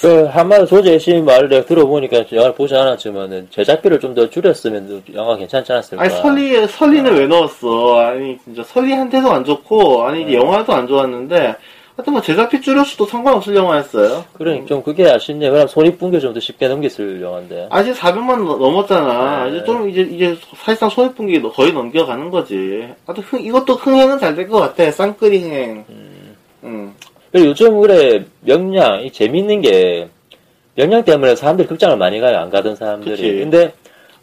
그, 한마디 조재 씨 말을 내가 들어보니까 영화를 보지 않았지만은, 제작비를 좀 더 줄였으면 영화 괜찮지 않았을까. 아니 설리 설리는 왜 넣었어? 아니 진짜 설리한테도 안 좋고 아니 이제 영화도 안 좋았는데 하여튼 뭐 제작비 줄였어도 상관없을 영화였어요. 그러니까 좀 그게 아쉽네. 그럼 손익분교 좀더 쉽게 넘겼을 영화인데. 아직 400만 넘었잖아. 네. 이제 좀 이제 이제 사실상 손해분기 거의 넘겨가는 거지. 하여튼 흥- 이것도 흥행은 잘 될 것 같아. 쌍끌이 흥행. 음. 그리고 요즘 그래, 명량, 이 재밌는 게, 명량 때문에 사람들이 극장을 많이 가요. 안 가던 사람들이. 그치. 근데,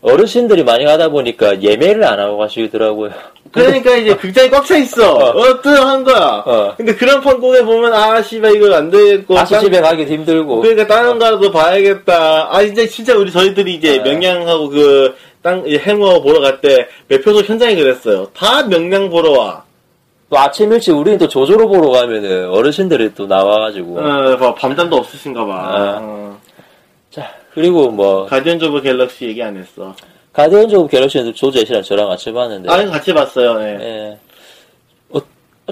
어르신들이 많이 가다 보니까 예매를 안 하고 가시더라고요. 그러니까 이제 극장이 꽉 차 있어. 어. 어떠한 거야. 어. 근데 그런 판국에 보면 아 씨발 이거 안 되겠고. 다시 딴- 집에 가기도 힘들고. 그러니까 다른 거라도 봐야겠다. 아 이제 진짜 우리 저희들이 이제 네. 명량하고 그땅 해머 보러 갈 때 매표소 현장이 그랬어요. 다 명량 보러 와. 또 아침 일찍 우리는 또 조조로 보러 가면은 어르신들이 또 나와가지고. 어, 봐, 밤잠도 없으신가 봐. 아. 어. 자, 그리고 뭐, 가디언즈 오브 갤럭시 얘기 안 했어. 가디언즈 오브 갤럭시는 조재 씨랑 저랑 같이 봤는데. 아, 같이 봤어요. 네. 예. 어,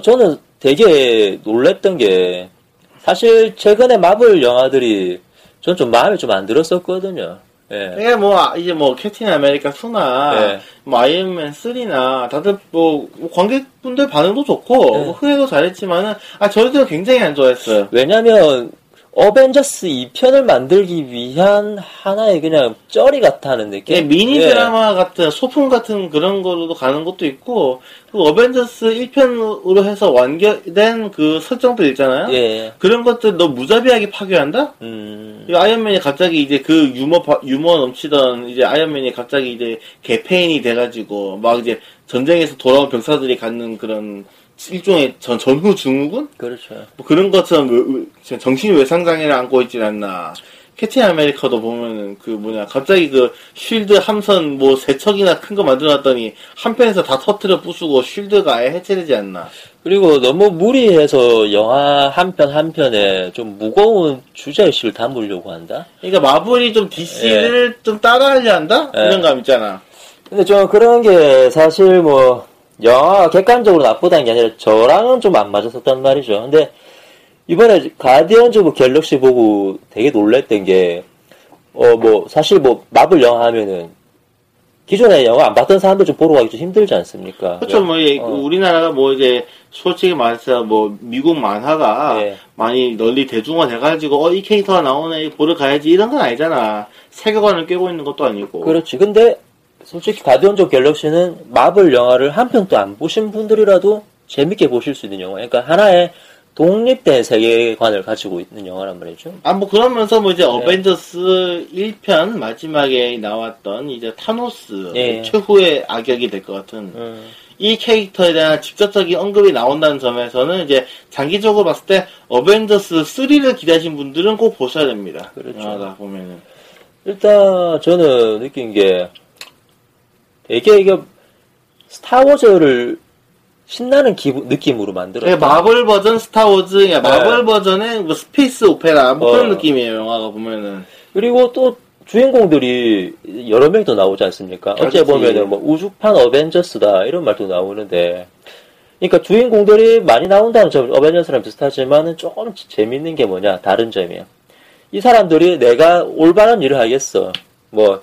저는 되게 놀랬던 게, 사실 최근에 마블 영화들이 전 좀 마음에 좀 안 들었었거든요. 예. 이게 뭐 아, 이제 뭐 캡틴 아메리카 2나 네. 뭐 아이언맨 3나 다들 뭐 관객분들 반응도 좋고 네. 뭐 흥행도 잘했지만은 아 저희들은 굉장히 안 좋아했어요. 왜냐면, 어벤져스 2편을 만들기 위한 하나의 그냥 쩌리 같아 하는 느낌. 예, 미니 예. 드라마 같은 소품 같은 그런 걸로도 가는 것도 있고 그 어벤져스 1편으로 해서 완결된 그 설정들 있잖아요. 예. 그런 것들 너 무자비하게 파괴한다? 음. 이 아이언맨이 갑자기 이제 그 유머 바- 유머 넘치던 이제 아이언맨이 갑자기 이제 개페인이 돼 가지고 막 이제 전쟁에서 돌아온 병사들이 갖는 그런 일종의 전, 전후 증후군 그렇죠. 뭐 그런 것처럼 왜- 왜- 정신 외상장애를 안고 있질 않나. 캡틴 아메리카도 보면은 그 뭐냐 갑자기 그 쉴드 함선 뭐 세 척이나 큰 거 만들어놨더니 한 편에서 다 터트려 부수고 쉴드가 아예 해체되지 않나. 그리고 너무 무리해서 영화 한 편 한 편에 좀 무거운 주제 의식을 담으려고 한다? 그러니까 마블이 좀 DC를 좀 따라하려 한다 예. 이런 감 있잖아. 근데 좀 그런 게 사실 뭐 영화가 객관적으로 나쁘다는 게 아니라 저랑은 좀 안 맞았었단 말이죠. 근데 이번에 가디언즈 오브 갤럭시 보고 되게 놀랬던 게 어 뭐 사실 뭐 마블 영화 하면은 기존에 영화 안 봤던 사람들 좀 보러 가기 좀 힘들지 않습니까? 그렇죠. 뭐 이- 어. 우리나라가 뭐 이제 솔직히 말해서 뭐 미국 만화가 예. 많이 널리 대중화 돼가지고 어 이 캐릭터가 나오네 보러 가야지 이런 건 아니잖아. 세계관을 꿰고 있는 것도 아니고. 그렇지. 근데 솔직히 가디언즈 오브 갤럭시는 마블 영화를 한 편도 안 보신 분들이라도 재밌게 보실 수 있는 영화. 그러니까 하나의 독립된 세계관을 가지고 있는 영화란 말이죠. 아, 뭐, 그러면서 뭐, 네. 이제, 어벤져스 1편 마지막에 나왔던, 이제, 타노스, 예. 최후의 악역이 될 것 같은, 음. 이 캐릭터에 대한 직접적인 언급이 나온다는 점에서는, 이제, 장기적으로 봤을 때, 어벤져스 3를 기대하신 분들은 꼭 보셔야 됩니다. 그렇죠. 보면은. 일단 저는 느낀 게 되게 이게 스타워즈를 신나는 기분 느낌으로 만들었다. 예, 마블 버전 스타워즈, 야, 마블 네. 버전의 뭐 space opera, 뭐 어. 그런 느낌이에요, 영화가 보면은. 그리고 또 주인공들이 여러 명이 또 나오지 않습니까? 어째 그렇지. 보면은 뭐 우주판 어벤져스다 이런 말도 나오는데, 그러니까 주인공들이 많이 나온다는 점 어벤져스랑 비슷하지만은 조금 재밌는 게 뭐냐 다른 점이야. 이 사람들이 내가 올바른 일을 하겠어. 뭐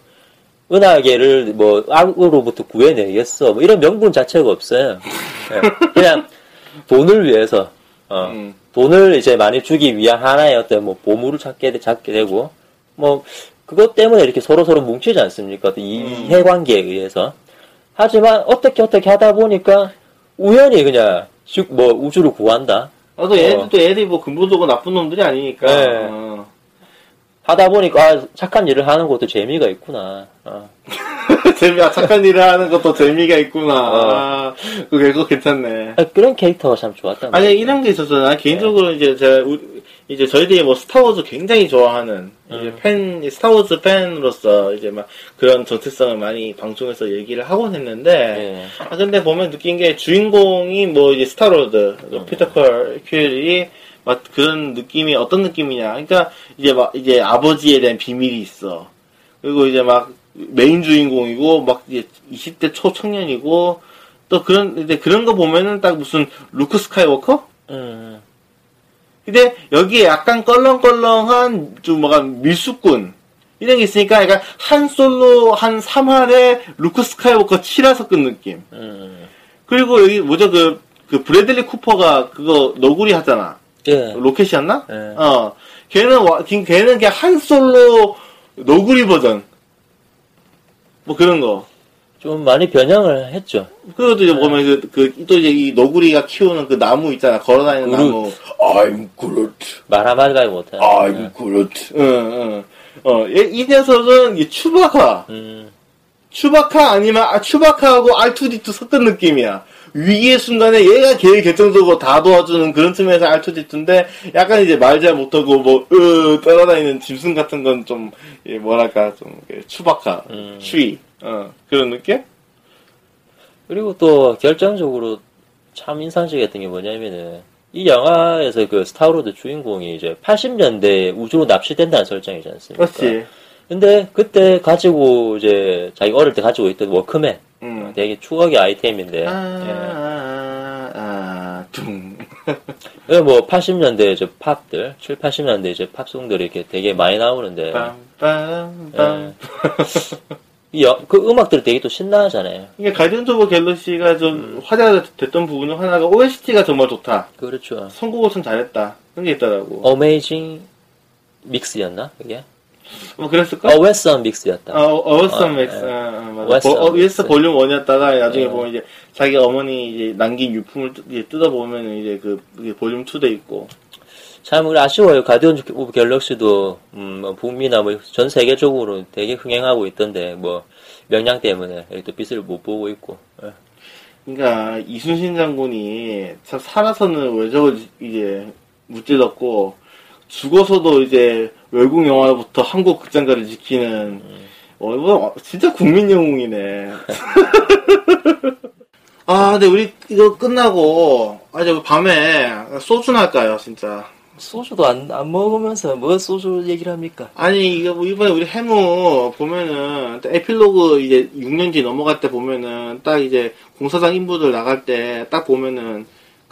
은하계를 뭐 악으로부터 구해내겠어. 뭐 이런 명분 자체가 없어요. 예, 그냥 돈을 위해서 어, 음. 돈을 이제 많이 주기 위한 하나의 어떤 뭐 보물을 찾게 되- 찾게 되고 뭐 그것 때문에 이렇게 서로 서로 뭉치지 않습니까? 어떤 음. 이해 관계에 의해서. 하지만 어떻게 어떻게 하다 보니까 우연히 그냥 즉뭐 우주를 구한다. 나도 얘네들도 애들이 뭐 근본적으로 나쁜 놈들이 아니니까. 네. 어. 하다 보니까 아, 착한 일을 하는 것도 재미가 있구나. 어. 재미가 착한 일을 하는 것도 재미가 있구나. 어. 아, 그게 그거 괜찮네. 아, 그런 캐릭터가 참 좋았단 아니 말이야. 이런 게. 난 개인적으로 이제 제가 우- 이제 저희들이 뭐 스타워즈 굉장히 좋아하는 이제 음. 팬 스타워즈 팬으로서 이제 막 그런 정체성을 많이 방송에서 얘기를 하곤 했는데 예. 아 근데 보면 느낀 게 주인공이 뭐 이제 스타로드 음. 피터 컬 퀼이 막 그런 느낌이 어떤 느낌이냐. 그러니까 이제 막 이제 아버지에 대한 비밀이 있어. 그리고 이제 막 메인 주인공이고 막 이제 20대 초청년이고 또 그런 이제 그런 거 보면은 딱 무슨 루크 스카이워커? 음. 근데 여기에 약간 껄렁껄렁한 좀 뭐가 밀수꾼 이런 게 있으니까 약간 한 솔로 한 3할에 루크 스카이워커 7할 섞은 느낌. 음. 그리고 여기 뭐죠 그, 그 브래들리 쿠퍼가 그거 너구리 하잖아. 예. 로켓이었나? 예. 어. 걔는 와, 걔- 걔는 그냥 한 솔로 너구리 버전. 뭐 그런 거. 좀 많이 변형을 했죠. 그것도 이제 보면 그, 그, 또 이제 이 너구리가 키우는 그 나무 있잖아. 걸어다니는 그루- 나무. I'm Groot. 말 한마디가 못해. I'm Groot. 응, 응. 어, 얘- 이 녀석은 이 추바카. 음. 추바카 아니면 아, 추바카하고 R2D2 섞은 느낌이야. 위기의 순간에 얘가 제일 결정적으로 다 도와주는 그런 측면에서 R2D2인데 약간 이제 말 잘 못하고 뭐, 으, 따라다니는 짐승 같은 건 좀, 예, 뭐랄까, 좀, 그 추바카, 음. 츄이, 어, 그런 느낌? 그리고 또 결정적으로 참 인상적이었던 게 뭐냐면은 이 영화에서 그 스타로드 주인공이 이제 80년대 우주로 납치된다는 설정이지 않습니까? 그렇지. 근데 그때 가지고 이제 자기 어릴 때 가지고 있던 워크맨 음. 되게 추억의 아이템인데 아, 예. 아, 아, 둥. 예, 뭐 80년대 이제 팝들, 7, 80년대 이제 팝송들이 이렇게 되게 많이 나오는데 빰, 빰, 빰. 이 여- 그 음악들이 되게 또 신나잖아요. 이게 가디언즈 오브 갤럭시가 좀 음. 화제가 됐던 부분은 하나가 OST가 정말 좋다. 그렇죠. 선곡을 참 잘했다. 그런 게 있더라고. Amazing Mix였나 그게? 뭐 그랬을까? 어 웨스턴 믹스였다. 아, 어웨스턴 어. 예. 아, 아, 맞아. 어, Mix. 볼륨 1이었다가 나중에 어. 보면 이제 자기 어머니 이제 남긴 유품을 뜯- 이제 뜯어보면 이제 그 볼륨 2돼 있고. 참 우리 아쉬워요. 가디언 오브 갤럭시도 음, 뭐 북미나 뭐 전 세계적으로 되게 흥행하고 있던데 뭐 명량 때문에 또 빛을 못 보고 있고. 예. 그러니까 이순신 장군이 참 살아서는 외적을 이제 무찔렀고 죽어서도 이제 외국 영화부터 한국 극장가를 지키는 어, 이거 진짜 국민 영웅이네. 아, 근데 우리 이거 끝나고 아제 밤에 소주 할까요, 진짜? 소주도 안, 안 먹으면서 뭐 소주 얘기를 합니까? 아니 이거 뭐 이번에 우리 해무 보면은 또 에필로그 이제 6년 뒤 넘어갈 때 보면은 딱 이제 공사장 인부들 나갈 때 딱 보면은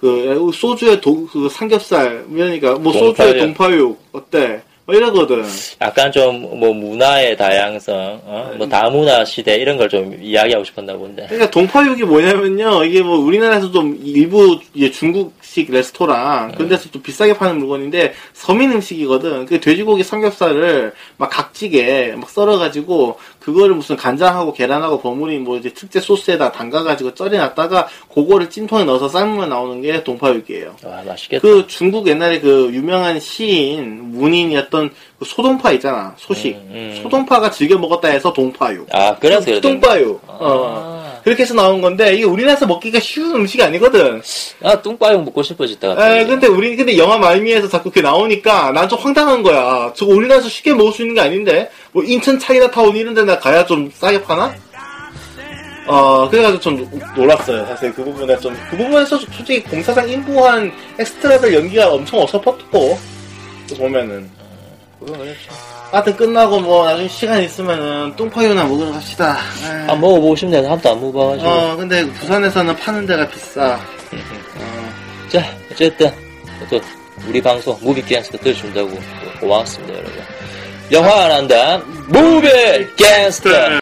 그 소주에 도, 그 삼겹살 그러니까 뭐 소주에 동파육. 어때? 뭐 이러거든. 약간 좀 뭐 문화의 다양성, 어? 뭐 다문화 시대 이런 걸 좀 이야기하고 싶었나 본데. 그러니까 동파육이 뭐냐면요. 이게 뭐 우리나라에서 좀 일부 중국식 레스토랑 그런 데서 좀 비싸게 파는 물건인데 서민 음식이거든. 그 돼지고기 삼겹살을 막 각지게 막 썰어가지고 그거를 무슨 간장하고 계란하고 버무린 뭐 이제 특제 소스에다 담가가지고 썰어놨다가 그거를 찜통에 넣어서 삶으면 나오는 게 동파육이에요. 와, 맛있겠다. 그 중국 옛날에 그 유명한 시인 문인이었던 그 소동파 있잖아. 소식. 음, 음. 소동파가 즐겨 먹었다 해서 동파육. 아, 그래서 그래. 똥파육. 어. 아, 그렇게 해서 나온 건데 이게 우리나라에서 먹기가 쉬운 음식이 아니거든. 아, 뚱빠육 먹고 싶어졌다. 에 근데 우리 근데 영화 말미에서 자꾸 그게 나오니까 난 좀 황당한 거야. 저거 우리나라에서 쉽게 먹을 수 있는 게 아닌데 뭐 인천 차이나타운 이런 데나 가야 좀 싸게 파나? 어 그래가지고 좀 놀랐어요. 사실 그 부분에 좀 그 부분에서 솔직히 공사장 인부한 엑스트라들 연기가 엄청 어설펐고 또 보면은 그건 그렇죠. 하여튼 끝나고 뭐 나중에 시간 있으면은 동파육이나 먹으러 갑시다. 에. 아, 먹어보고 싶네. 한 번도 안 먹어봐가지고. 어 근데 부산에서는 파는 데가 비싸. 어. 자, 어쨌든, 또, 우리 방송, 무비 갱스터 들어준다고 고맙습니다, 여러분. 영화 안 한다, 무비 갱스터!